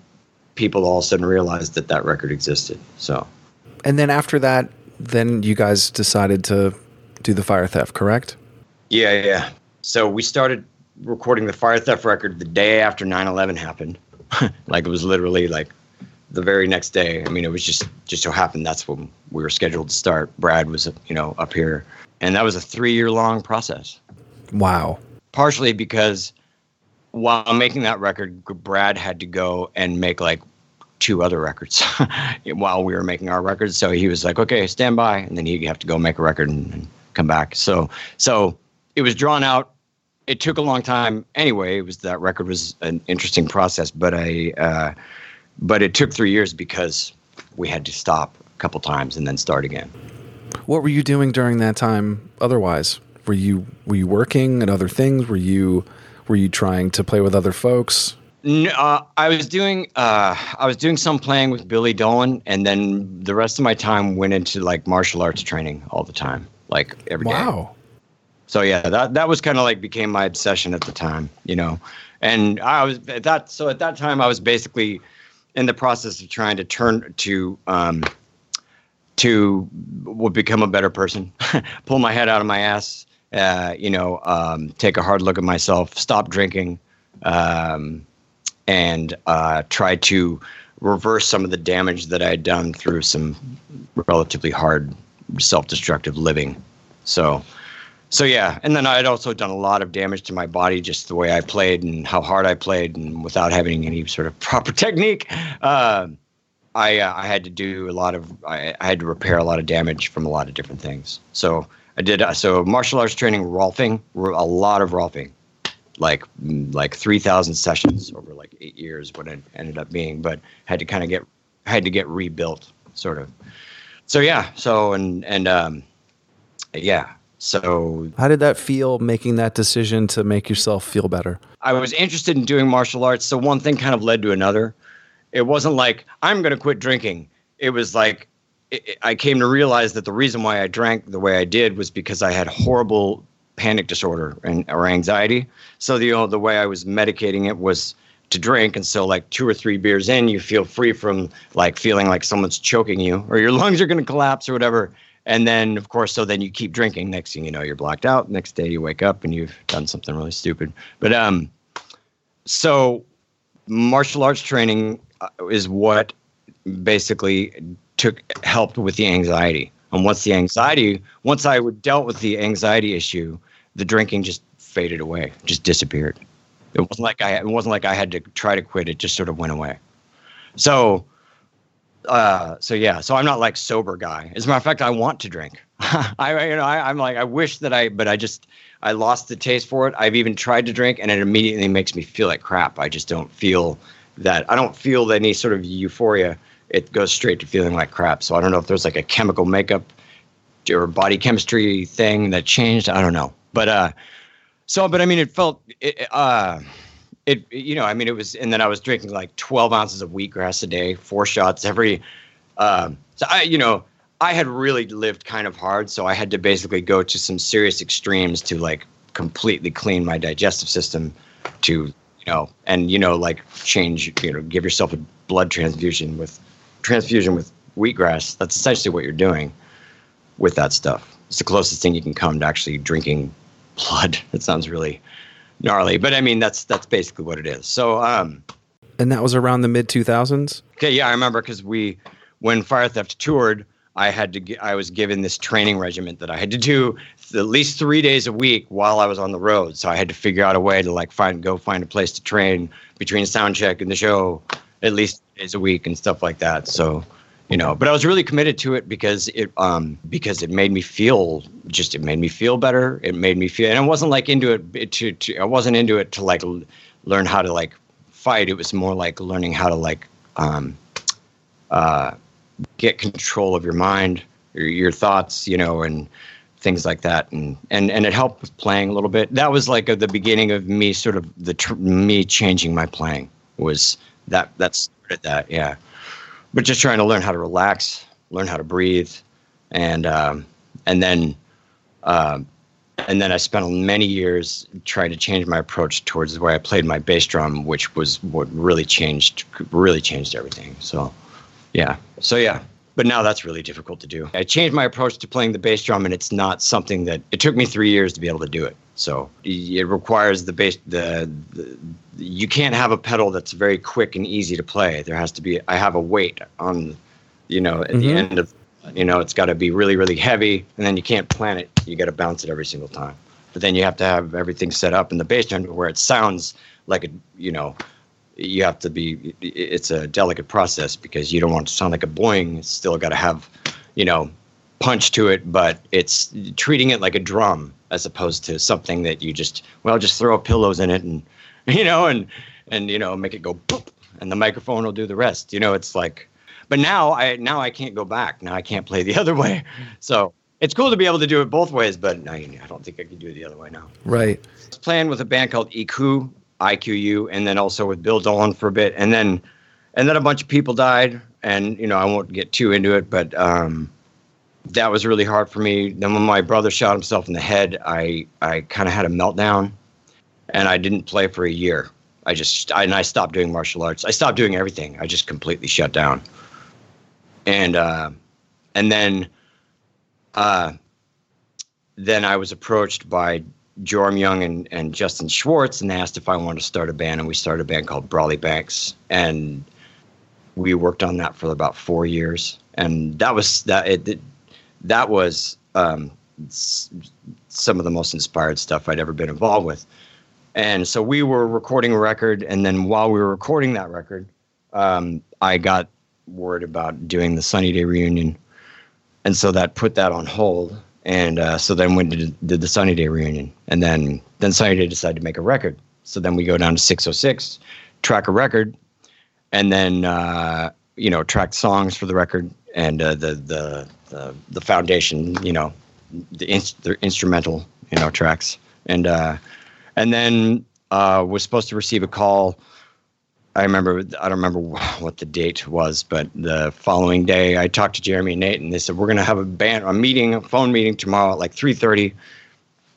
people to all of a sudden realize that that record existed. So, and then after that, then you guys decided to do the Fire Theft, correct? Yeah, yeah. So we started recording the Fire Theft record the day after 9/11 happened. like it was literally like the very next day. I mean, it was just just so happened that's when we were scheduled to start. Brad was you know up here, and that was a three year long process. Wow. Partially because while making that record, Brad had to go and make like two other records while we were making our records. So he was like, "Okay, stand by," and then he'd have to go make a record and, and come back. So so it was drawn out. It took a long time. Anyway, it was that record was an interesting process, but I uh, but it took three years because we had to stop a couple times and then start again. What were you doing during that time? Otherwise, were you were you working at other things? Were you were you trying to play with other folks? No, uh, I was doing uh, I was doing some playing with Billy Dolan, and then the rest of my time went into like martial arts training all the time, like every day. Wow. So yeah, that that was kind of like became my obsession at the time, you know. And I was at that so at that time I was basically in the process of trying to turn to um, to become a better person, pull my head out of my ass, uh, you know, um, take a hard look at myself, stop drinking, um, and uh, try to reverse some of the damage that I had done through some relatively hard self-destructive living. So, so yeah, and then I had also done a lot of damage to my body, just the way I played and how hard I played, and without having any sort of proper technique. Uh, I uh, I had to do a lot of I, I, had to repair a lot of damage from a lot of different things. So I did uh, so martial arts training, rolfing, a lot of rolfing, like mm, like three thousand sessions over like eight years, what it ended up being. But had to kind of get had to get rebuilt, sort of. So yeah, so and and um, yeah. So how did that feel making that decision to make yourself feel better? I was interested in doing martial arts, so one thing kind of led to another. It wasn't like I'm going to quit drinking. It was like it, I came to realize that the reason why I drank the way I did was because I had horrible panic disorder and or anxiety. So the you know, the way I was medicating it was to drink and so like two or three beers in you feel free from like feeling like someone's choking you or your lungs are going to collapse or whatever and then of course so then you keep drinking. Next thing you know you're blacked out. Next day you wake up and you've done something really stupid. But um so martial arts training uh, is what basically took helped with the anxiety. And once the anxiety once i would dealt with the anxiety issue the drinking just faded away just disappeared. It wasn't like i it wasn't like i had to try to quit. It just sort of went away. So uh, so yeah, so I'm not like sober guy. As a matter of fact, I want to drink. I, you know, I, am like, I wish that I, but I just, I lost the taste for it. I've even tried to drink, and it immediately makes me feel like crap. I just don't feel that. I don't feel any sort of euphoria. It goes straight to feeling like crap. So I don't know if there's like a chemical makeup or body chemistry thing that changed. I don't know, but uh, so, but I mean, it felt, it, uh it you know i mean it was and then i was drinking like 12 ounces of wheatgrass a day four shots every um, so i you know I had really lived kind of hard, so I had to basically go to some serious extremes to like completely clean my digestive system to you know and you know like change you know give yourself a blood transfusion with transfusion with wheatgrass. That's essentially what you're doing with that stuff. It's the closest thing you can come to actually drinking blood. It sounds really gnarly but i mean that's that's basically what it is so um And that was around the mid 2000s? Okay, yeah, I remember because we, when Fire Theft toured, I had to, I was given this training regiment that I had to do at least three days a week while I was on the road. So I had to figure out a way to like find, go find a place to train between sound check and the show, at least days a week and stuff like that. So, you know, but I was really committed to it because it, um, because it made me feel just, it made me feel better. It made me feel, and I wasn't like into it to, to I wasn't into it to like l- learn how to like fight. It was more like learning how to like, um, uh, get control of your mind, your, your thoughts, you know, and things like that. And, and, and it helped with playing a little bit. That was like uh the beginning of me sort of the, tr- me changing my playing was that, that started that. Yeah. But just trying to learn how to relax, learn how to breathe. And, um, and then, um, and then I spent many years trying to change my approach towards the way I played my bass drum, which was what really changed, really changed everything. So, yeah. So yeah. But now that's really difficult to do. I changed my approach to playing the bass drum, and it's not something that it took me three years to be able to do it. So it requires the bass. The, the you can't have a pedal that's very quick and easy to play. There has to be. I have a weight on, you know, at the mm-hmm. end of, you know, it's got to be really really heavy, and then you can't plant it. You got to bounce it every single time. But then you have to have everything set up in the bass drum where it sounds like a, you know, you have to be it's a delicate process because you don't want to sound like a boing it's still got to have you know punch to it but it's treating it like a drum as opposed to something that you just well just throw pillows in it and you know and and you know make it go boop and the microphone will do the rest you know it's like but now i now i can't go back now i can't play the other way so it's cool to be able to do it both ways but I, I don't think i can do it the other way now Right. I was playing with a band called EQ, IQU, and then also with Bill Dolan for a bit, and then and then a bunch of people died, and you know I won't get too into it, but um, that was really hard for me. Then when my brother shot himself in the head, I I kind of had a meltdown, and I didn't play for a year. I just I, and I stopped doing martial arts. I stopped doing everything. I just completely shut down, and uh, and then uh, then I was approached by Jorm Young and, and Justin Schwartz, and asked if I wanted to start a band, and we started a band called Brawley Banks, and we worked on that for about four years, and that was that it, it that was um, some of the most inspired stuff I'd ever been involved with, and so we were recording a record, and then while we were recording that record, um, I got word about doing the Sunny Day reunion, and so that put that on hold and uh, so then we did, did the sunny day reunion. And then then sunny day decided to make a record. So then we go down to 606 track a record and then uh, you know track songs for the record and uh, the, the the the foundation you know the, inst- the instrumental you know tracks. And uh, and then uh, was supposed to receive a call I remember I don't remember what the date was, but the following day I talked to Jeremy and Nate, and they said we're going to have a band a meeting, a phone meeting tomorrow at like three thirty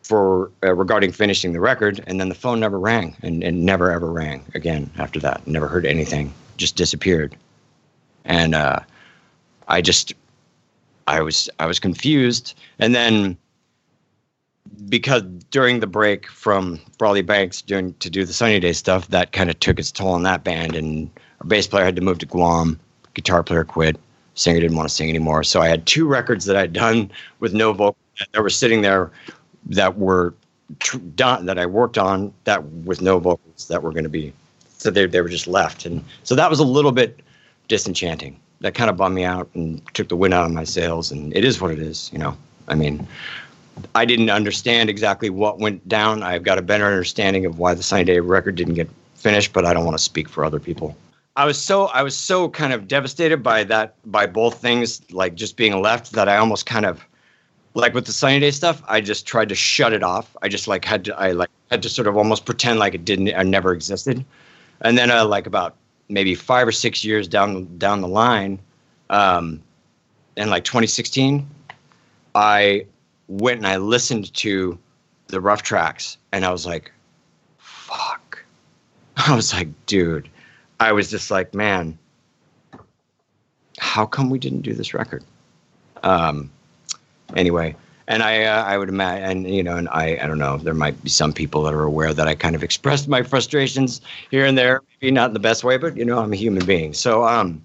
for uh, regarding finishing the record. And then the phone never rang, and, and never ever rang again after that. Never heard anything, just disappeared. And uh, I just I was I was confused, and then because during the break from Brawley Banks doing to do the Sunny Day stuff, that kind of took its toll on that band, and our bass player had to move to Guam. Guitar player quit. Singer didn't want to sing anymore. So I had two records that I'd done with no vocal that were sitting there that were tr- done that I worked on that with no vocals that were going to be. So they they were just left, and so that was a little bit disenchanting. That kind of bummed me out and took the wind out of my sails. And it is what it is, you know. I mean, I didn't understand exactly what went down. I've got a better understanding of why the Sunny Day record didn't get finished, but I don't want to speak for other people. I was so I was so kind of devastated by that by both things, like just being left, that I almost kind of like with the Sunny Day stuff. I just tried to shut it off. I just like had to I like had to sort of almost pretend like it didn't I never existed. And then uh, like about maybe five or six years down down the line, um, in like 2016, I went and I listened to the rough tracks, and I was like, "Fuck!" I was like, "Dude," I was just like, "Man, how come we didn't do this record?" Um. Anyway, and I uh, I would imagine, and you know, and I I don't know. There might be some people that are aware that I kind of expressed my frustrations here and there, maybe not in the best way, but you know, I'm a human being. So um,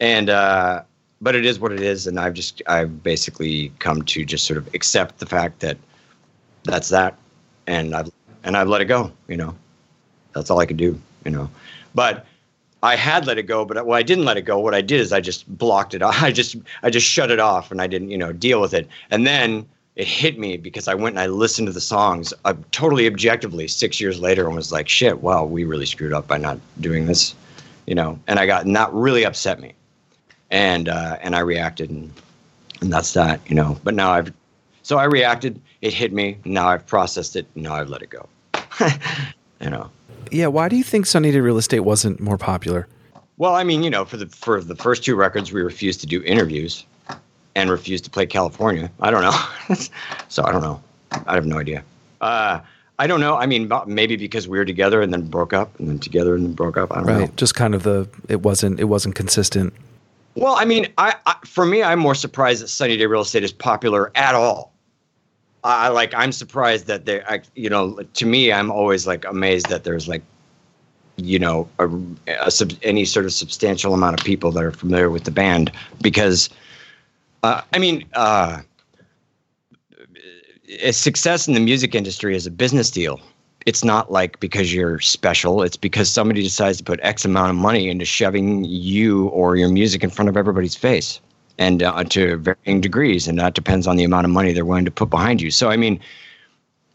and uh, but it is what it is, and I've just I've basically come to just sort of accept the fact that that's that, and I've and I've let it go. You know, that's all I could do. You know, but I had let it go, but well, I didn't let it go. What I did is I just blocked it. I just I just shut it off, and I didn't you know deal with it. And then it hit me because I went and I listened to the songs uh, totally objectively six years later and was like, shit, wow, we really screwed up by not doing this, you know. And I got and that really upset me, and uh, and I reacted, and and that's that, you know. But now I've so I reacted. It hit me. Now I've processed it. Now I've let it go. you know. Yeah, why do you think Sunny Day Real Estate wasn't more popular? Well, I mean, you know, for the for the first two records, we refused to do interviews and refused to play California. I don't know. so I don't know. I have no idea. Uh, I don't know. I mean, maybe because we were together and then broke up, and then together and then broke up. I don't right. know. Just kind of the it wasn't it wasn't consistent. Well, I mean, I, I for me, I'm more surprised that Sunny Day Real Estate is popular at all. I like. I'm surprised that they. You know, to me, I'm always like amazed that there's like, you know, a, a, any sort of substantial amount of people that are familiar with the band because, uh, I mean, uh, success in the music industry is a business deal. It's not like because you're special. It's because somebody decides to put X amount of money into shoving you or your music in front of everybody's face and uh, to varying degrees, and that depends on the amount of money they're willing to put behind you. So, I mean,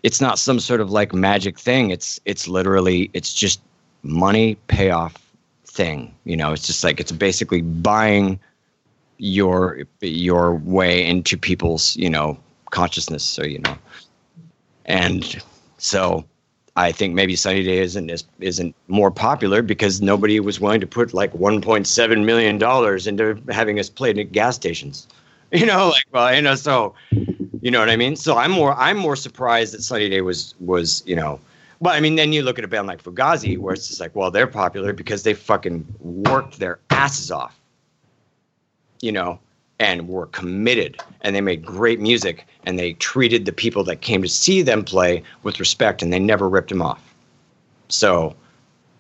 it's not some sort of like magic thing. It's it's literally it's just money payoff thing. You know, it's just like it's basically buying your your way into people's you know consciousness. So you know, and so I think maybe Sunny Day isn't isn't more popular because nobody was willing to put like 1.7 million dollars into having us played at gas stations. You know, like well, you know, so you know what I mean. So I'm more I'm more surprised that Sunny Day was was you know. But I mean, then you look at a band like Fugazi, where it's just like, well, they're popular because they fucking worked their asses off. You know, and were committed and they made great music and they treated the people that came to see them play with respect and they never ripped them off. So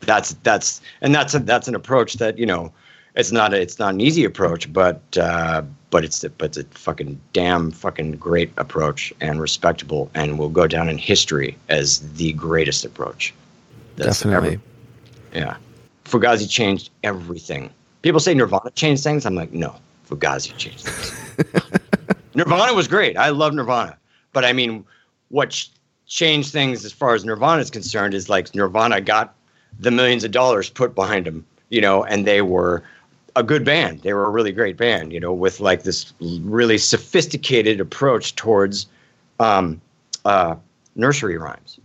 that's that's and that's a, that's an approach that you know it's not a, it's not an easy approach but uh, but it's a, but it's a fucking damn fucking great approach and respectable and will go down in history as the greatest approach definitely ever, yeah. Fugazi changed everything. People say nirvana changed things. I'm like no Fugazi changed things. Nirvana was great. I love Nirvana. But I mean, what ch- changed things as far as Nirvana is concerned is like Nirvana got the millions of dollars put behind them, you know, and they were a good band. They were a really great band, you know, with like this really sophisticated approach towards um, uh, nursery rhymes.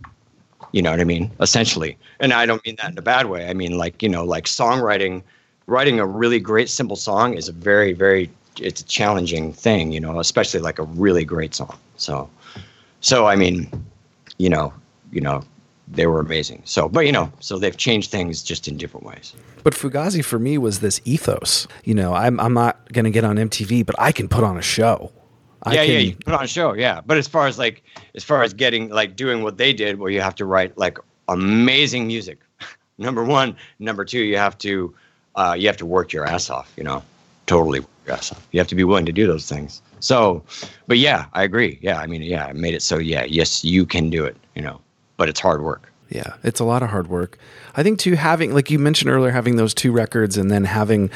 You know what I mean? Essentially. And I don't mean that in a bad way. I mean, like, you know, like songwriting writing a really great simple song is a very very it's a challenging thing you know especially like a really great song. So so i mean you know you know they were amazing. So but you know so they've changed things just in different ways. But fugazi for me was this ethos. You know i'm, I'm not going to get on mtv but i can put on a show. I yeah, can, yeah, you put on a show, yeah. But as far as like, as far as getting like doing what they did, where you have to write like amazing music. number one, number two, you have to uh, you have to work your ass off, you know, totally You have to be willing to do those things. So, but yeah, I agree. Yeah, I mean, yeah, I made it so, yeah, yes, you can do it, you know, but it's hard work. Yeah, it's a lot of hard work. I think too having like you mentioned earlier having those two records and then having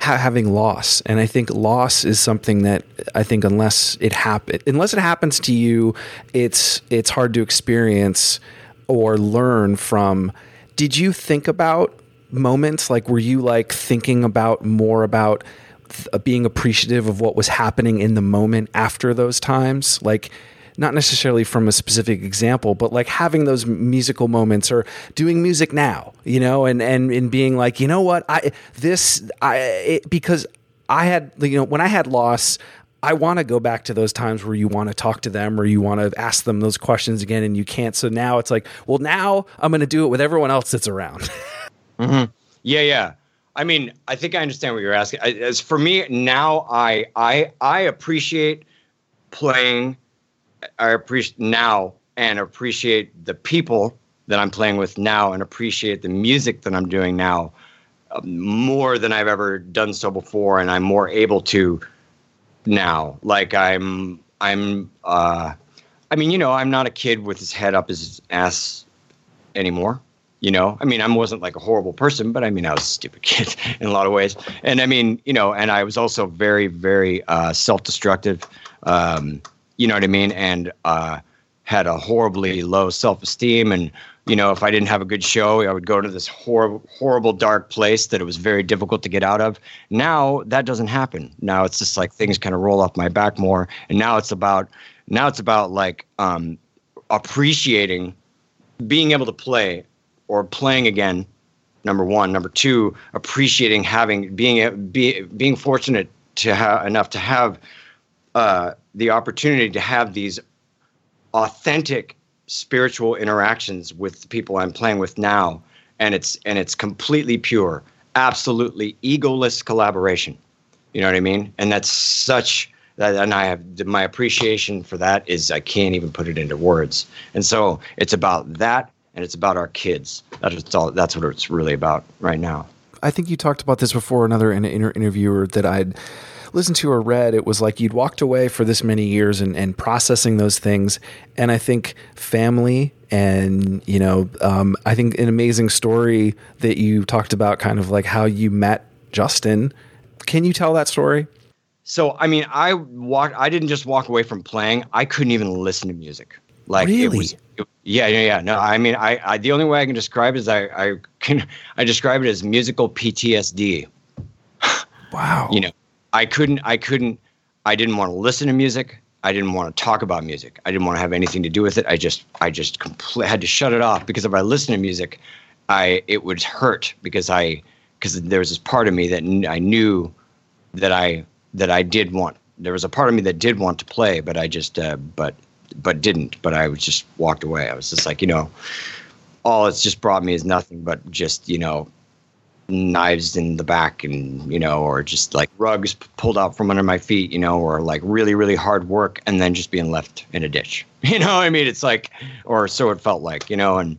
ha- having loss. And I think loss is something that I think unless it happen unless it happens to you, it's it's hard to experience or learn from. Did you think about moments? Like, were you like thinking about more about being appreciative of what was happening in the moment after those times? Like, not necessarily from a specific example, but like having those musical moments or doing music now, you know, and and and being like, you know what, I this I it, because I had, you know, when I had loss, I want to go back to those times where you want to talk to them or you want to ask them those questions again and you can't. So now it's like, well, now I'm going to do it with everyone else that's around. mm-hmm. Yeah, yeah. I mean, I think I understand what you're asking. As for me now, I I I appreciate playing. I appreciate now and appreciate the people that I'm playing with now and appreciate the music that I'm doing now uh, more than I've ever done so before, and I'm more able to now. Like I'm, I'm. uh I mean, you know, I'm not a kid with his head up his ass anymore. You know, I mean, I wasn't like a horrible person, but I mean, I was a stupid kid in a lot of ways. And I mean, you know, and I was also very, very uh, self-destructive. Um, you know what I mean? And uh, had a horribly low self-esteem and you know, if I didn't have a good show, I would go to this horrible, horrible, dark place that it was very difficult to get out of. Now that doesn't happen. Now it's just like things kind of roll off my back more, and now it's about now it's about like um, appreciating being able to play or playing again. Number one, number two, appreciating having being be, being fortunate to have enough to have uh, the opportunity to have these authentic spiritual interactions with the people I'm playing with now, and it's and it's completely pure, absolutely egoless collaboration. You know what I mean? And that's such that, and I have my appreciation for that is I can't even put it into words. And so it's about that, and it's about our kids. That's all. That's what it's really about right now. I think you talked about this before. Another inter- interviewer that I'd listened to or read, it was like you'd walked away for this many years and, and processing those things. And I think family and, you know, um, I think an amazing story that you talked about kind of like how you met Justin. Can you tell that story? So, I mean, I walked, I didn't just walk away from playing. I couldn't even listen to music. Like really? it was, it, yeah, yeah, yeah. No, I mean, I, I, the only way I can describe it is I, I can, I describe it as musical PTSD. Wow. You know, I couldn't I couldn't I didn't want to listen to music. I didn't want to talk about music. I didn't want to have anything to do with it. I just I just compl- had to shut it off because if I listened to music, I it would hurt because I because there was this part of me that kn- I knew that I that I did want. There was a part of me that did want to play, but I just uh, but but didn't. But I was just walked away. I was just like you know, all it's just brought me is nothing but just you know knives in the back and you know or just like rugs pulled out from under my feet you know or like really really hard work and then just being left in a ditch you know i mean it's like or so it felt like you know and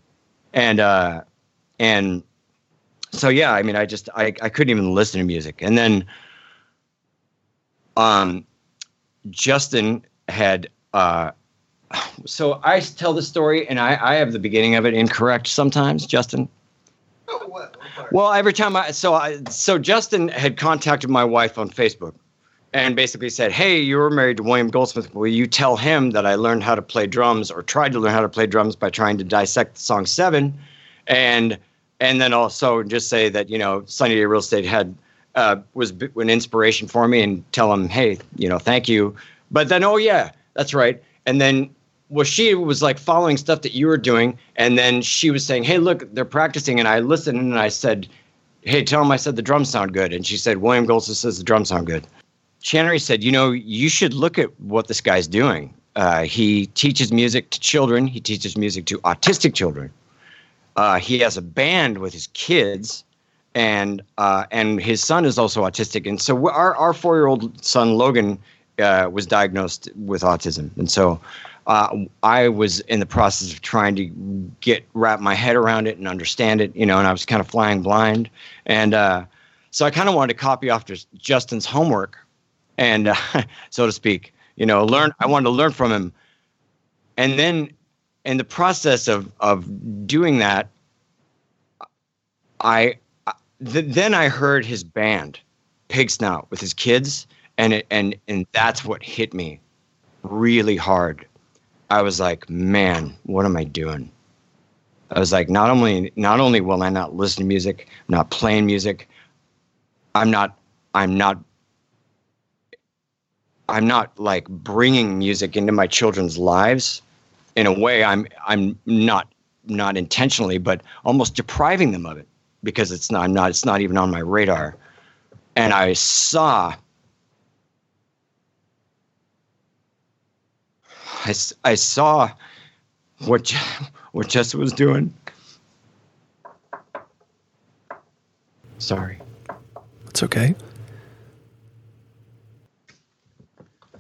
and uh and so yeah i mean i just i, I couldn't even listen to music and then um justin had uh so i tell the story and i i have the beginning of it incorrect sometimes justin well, every time I so I so Justin had contacted my wife on Facebook and basically said, "Hey, you were married to William Goldsmith. Will you tell him that I learned how to play drums or tried to learn how to play drums by trying to dissect the song 7 and and then also just say that, you know, Sunny Day Real Estate had uh, was an inspiration for me and tell him, "Hey, you know, thank you." But then oh yeah, that's right. And then well, she was like following stuff that you were doing, and then she was saying, "Hey, look, they're practicing," and I listened and I said, "Hey, tell them I said the drums sound good," and she said, "William Goldsmith says the drums sound good." Channery said, "You know, you should look at what this guy's doing. Uh, he teaches music to children. He teaches music to autistic children. Uh, he has a band with his kids." And uh, and his son is also autistic, and so our our four year old son Logan uh, was diagnosed with autism, and so uh, I was in the process of trying to get wrap my head around it and understand it, you know, and I was kind of flying blind, and uh, so I kind of wanted to copy after Justin's homework, and uh, so to speak, you know, learn. I wanted to learn from him, and then in the process of of doing that, I th- then I heard his band, Pig Snout, with his kids, and it, and and that's what hit me really hard I was like, man, what am I doing? I was like, not only not only will I not listen to music, I'm not playing music, I'm not I'm not I'm not like bringing music into my children's lives in a way I'm I'm not not intentionally, but almost depriving them of it because it's not I'm not it's not even on my radar. and I saw I, I saw what what Jess was doing. Sorry. It's okay.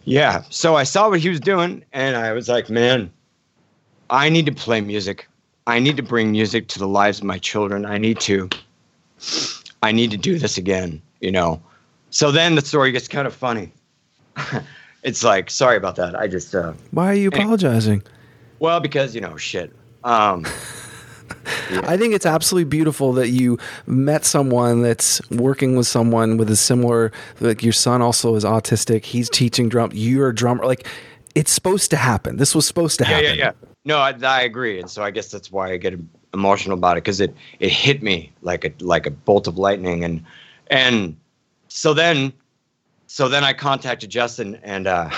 Yeah. So I saw what he was doing, and I was like, man, I need to play music. I need to bring music to the lives of my children. I need to. I need to do this again. You know. So then the story gets kind of funny. it's like, sorry about that. I just, uh, Why are you apologizing? well, because you know, shit. Um, I think it's absolutely beautiful that you met someone that's working with someone with a similar like your son also is autistic. He's teaching drum. You're a drummer. Like it's supposed to happen. This was supposed to happen. yeah, yeah, yeah. No, I, I agree, and so I guess that's why I get emotional about it because it it hit me like a like a bolt of lightning, and and so then so then I contacted Justin, and uh,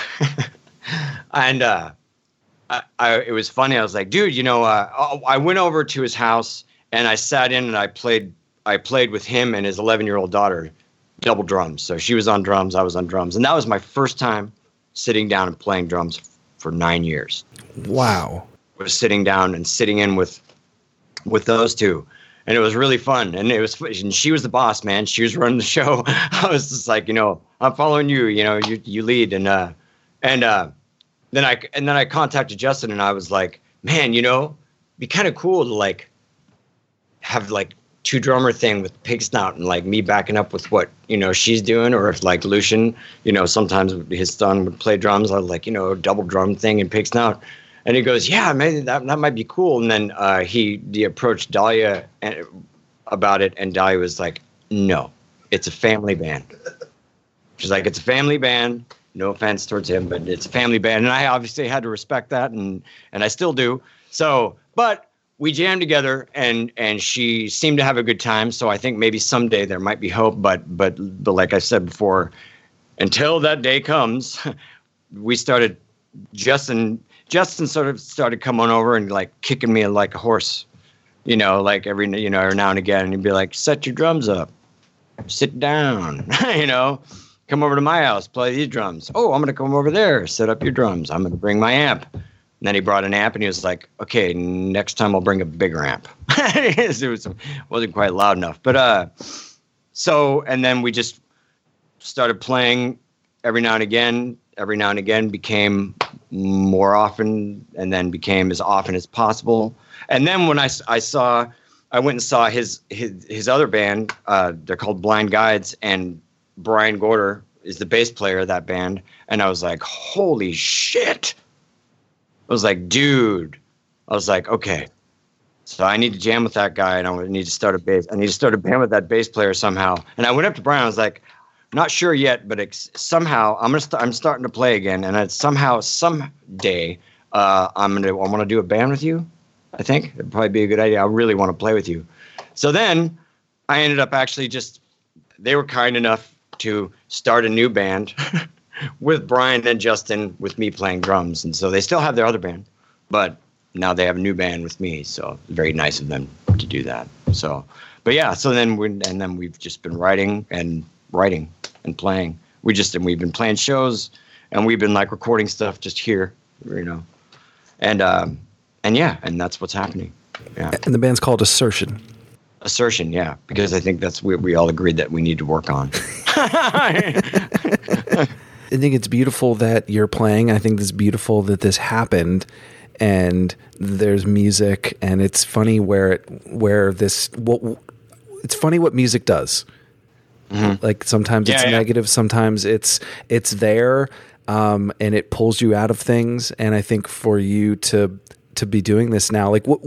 and uh, I, I it was funny. I was like, dude, you know, uh, I went over to his house and I sat in and I played I played with him and his 11 year old daughter double drums. So she was on drums, I was on drums, and that was my first time sitting down and playing drums for nine years Wow. was sitting down and sitting in with with those two and it was really fun. And it was and she was the boss man. She was running the show. I was just like you know i'm following you you know you you lead. And uh and uh then i and then i contacted justin and i was like man you know be kind of cool to like have like two drummer thing with pig snout and like me backing up with what you know she's doing. Or if like lucian you know sometimes his son would play drums. I like you know double drum thing and pig snout and he goes yeah man that, that might be cool. And then uh, he he approached dahlia and, about it and dahlia was like no it's a family band she's like it's a family band no offense towards him but it's a family band and i obviously had to respect that and and i still do. So but we jammed together and and she seemed to have a good time. So i think maybe someday there might be hope but but but like i said before until that day comes we started justin justin sort of started coming over and like kicking me like a horse you know like every you know every now and again and he'd be like set your drums up sit down you know come over to my house play these drums oh i'm gonna come over there set up your drums i'm gonna bring my amp and then he brought an amp and he was like, okay, next time I'll bring a bigger amp. it was, wasn't quite loud enough. But uh, so, and then we just started playing every now and again. Every now and again became more often and then became as often as possible. And then when I, I saw, I went and saw his, his, his other band, uh, they're called Blind Guides, and Brian Gorder is the bass player of that band. And I was like, holy shit. I was like, dude, I was like, okay, so I need to jam with that guy, and I need to start a bass. I need to start a band with that bass player somehow. And I went up to Brian. I was like, not sure yet, but it's, somehow I'm gonna. St- I'm starting to play again, and it's somehow someday uh, I'm gonna. I want to do a band with you. I think it'd probably be a good idea. I really want to play with you. So then I ended up actually just. They were kind enough to start a new band. with Brian and Justin, with me playing drums, and so they still have their other band, but now they have a new band with me. So very nice of them to do that. So, but yeah, so then we and then we've just been writing and writing and playing. We just and we've been playing shows, and we've been like recording stuff just here, you know, and um, and yeah, and that's what's happening. Yeah, And the band's called Assertion. assertion. Yeah, because I think that's what we all agreed that we need to work on. I think it's beautiful that you're playing. I think it's beautiful that this happened and there's music and it's funny where it where this what it's funny what music does. Like sometimes it's Mm-hmm. Yeah, yeah. negative, sometimes it's it's there um, and it pulls you out of things and I think for you to to be doing this now like what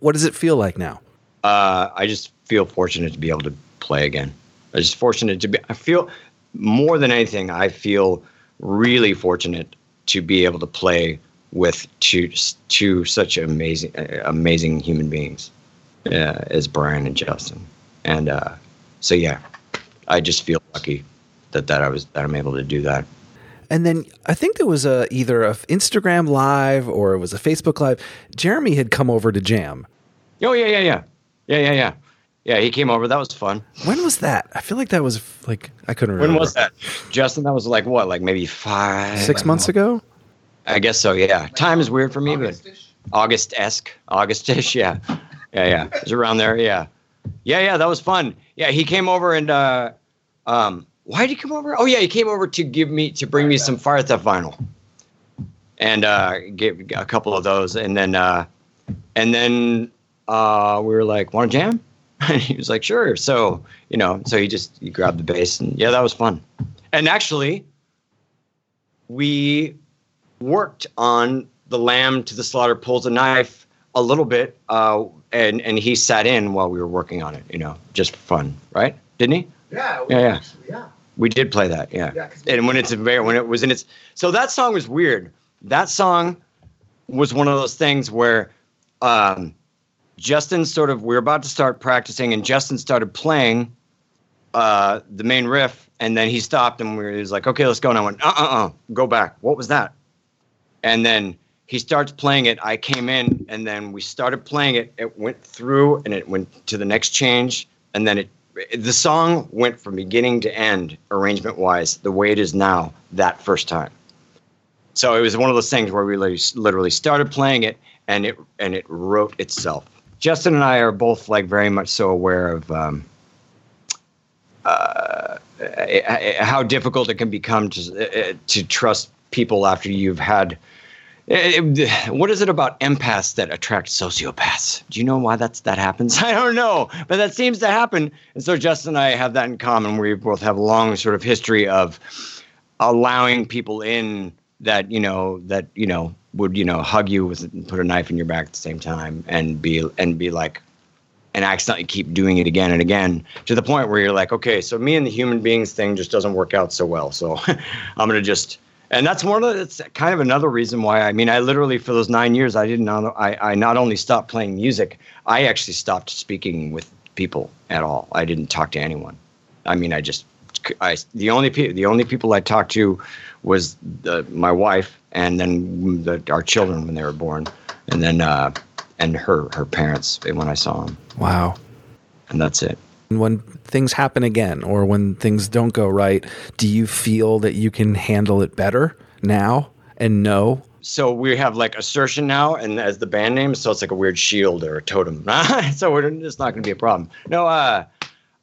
what does it feel like now? uh, I just feel fortunate to be able to play again. I just fortunate to be. I feel more than anything. I feel really fortunate to be able to play with two two such amazing uh, amazing human beings uh, as Brian and Justin. And uh, so yeah, I just feel lucky that that I was that I'm able to do that. And then I think there was a either a Instagram live or it was a Facebook live. Jeremy had come over to jam. Oh yeah, yeah, yeah, yeah, yeah, yeah. Yeah, he came over. That was fun. When was that? I feel like that was like I couldn't remember. When was that, Justin? That was like what, like maybe five, Six months ago. I guess so. Yeah, time is weird for me, but August esque, Augustish. Yeah, yeah, yeah. It was around there. Yeah, yeah, yeah. That was fun. Yeah, he came over and uh, um, why did he come over? Oh yeah, he came over to give me to bring me some Fire Theft vinyl, and uh, gave a couple of those, and then uh, and then uh, we were like, want to jam? And he was like, sure. So you know, so he just he grabbed the bass, and yeah, that was fun. And actually, we worked on the lamb to the slaughter pulls a knife a little bit uh, and and he sat in while we were working on it you know just for fun right? Didn't he? Yeah, Yeah, yeah. yeah. we did play that yeah, Yeah, and when it's a very when it was in its so that song was weird. That song was one of those things where um, justin sort of we're about to start practicing and justin started playing uh, the main riff and then he stopped and we were, he was like okay let's go. And i went uh-uh-uh go back. What was that? And then he starts playing it i came in and then we started playing it. It went through and it went to the next change and then it the song went from beginning to end arrangement wise the way it is now that first time. So it was one of those things where we literally- started playing it and it and it wrote itself. Justin and i are both like very much so aware of um, uh, how difficult it can become to uh, to trust people after you've had uh, what is it about empaths that attract sociopaths? Do you know why that's that happens? I don't know, but that seems to happen. And so Justin and I have that in common. We both have a long sort of history of allowing people in that you know that you know would you know hug you with put a knife in your back at the same time and be and be like and accidentally keep doing it again and again to the point where you're like, okay, so me and the human beings thing just doesn't work out so well. So I'm gonna just and that's one of the, it's kind of another reason why I mean I literally for those nine years I didn't know I, I not only stopped playing music, I actually stopped speaking with people at all. I didn't talk to anyone. I mean I just I the only pe- the only people I talked to was the, my wife and then the, our children when they were born and then uh, and her her parents when I saw them Wow. and that's it. When things happen again or when things don't go right, do you feel that you can handle it better now and know? So we have like assertion now, and as the band name, so it's like a weird shield or a totem. so we're, it's not going to be a problem. No, uh,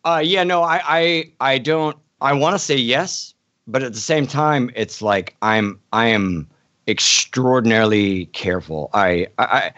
uh, yeah, no, I, I, I don't. I want to say yes, but at the same time, it's like I'm, I am extraordinarily careful. I, I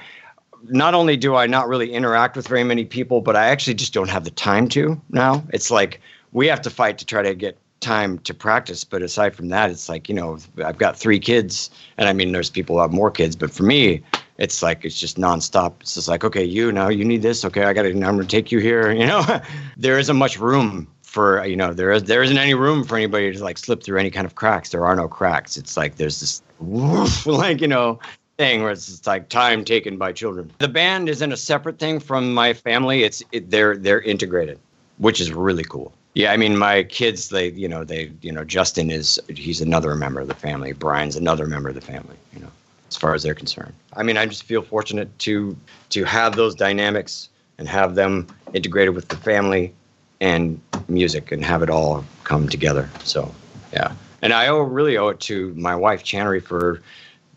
not only do I not really interact with very many people, but I actually just don't have the time to now. It's like we have to fight to try to get time to practice. But aside from that, it's like, you know, I've got three kids, and I mean, there's people who have more kids, but for me, it's like it's just nonstop. It's just like, okay, you now you need this. Okay, I got to. I'm going to take you here. You know, there isn't much room for you know there is there isn't any room for anybody to like slip through any kind of cracks. There are no cracks. It's like there's this woof, like you know thing where it's like time taken by children. The band isn't a separate thing from my family. It's it, they're they're integrated, which is really cool. Yeah, I mean my kids they you know they you know Justin is he's another member of the family. Brian's another member of the family, you know, as far as they're concerned. I mean, I just feel fortunate to to have those dynamics and have them integrated with the family and music and have it all come together. So, yeah. And I owe really owe it to my wife Channery for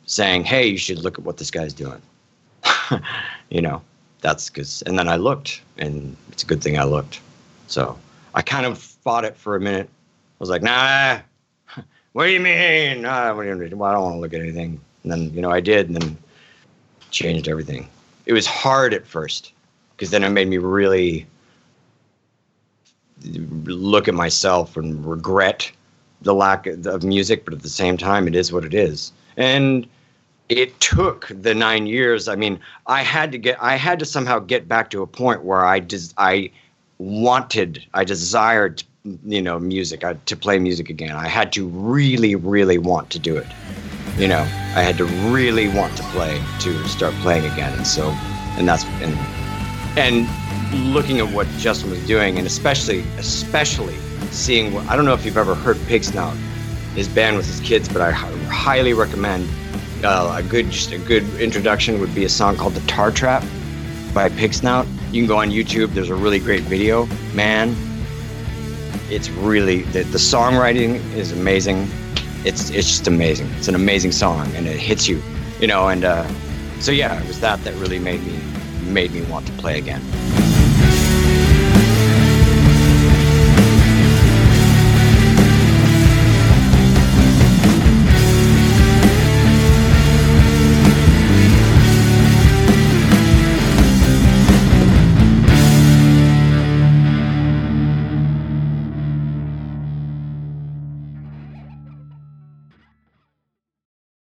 saying, "Hey, you should look at what this guy's doing." you know, that's because. And then I looked, and it's a good thing I looked. So I kind of fought it for a minute. I was like, "Nah, what do you mean? Nah, what do you mean? Well, I don't want to look at anything." And then you know I did, and then changed everything. It was hard at first because then it made me really look at myself and regret the lack of music, but at the same time, it is what it is. And it took the nine years. I mean, I had to get, I had to somehow get back to a point where I just, I wanted, I desired, you know, music, I, to play music again. I had to really, really want to do it. You know, I had to really want to play to start playing again. And so, and that's, and, and looking at what Justin was doing, and especially, especially seeing what I don't know if you've ever heard Pig Snout, his band with his kids, but I highly recommend uh, a good, just a good introduction would be a song called "The Tar Trap" by Pig Snout. You can go on YouTube. There's a really great video. Man, it's really the, the songwriting is amazing. It's it's just amazing. It's an amazing song, and it hits you, you know. And uh, so yeah, it was that that really made me made me want to play again.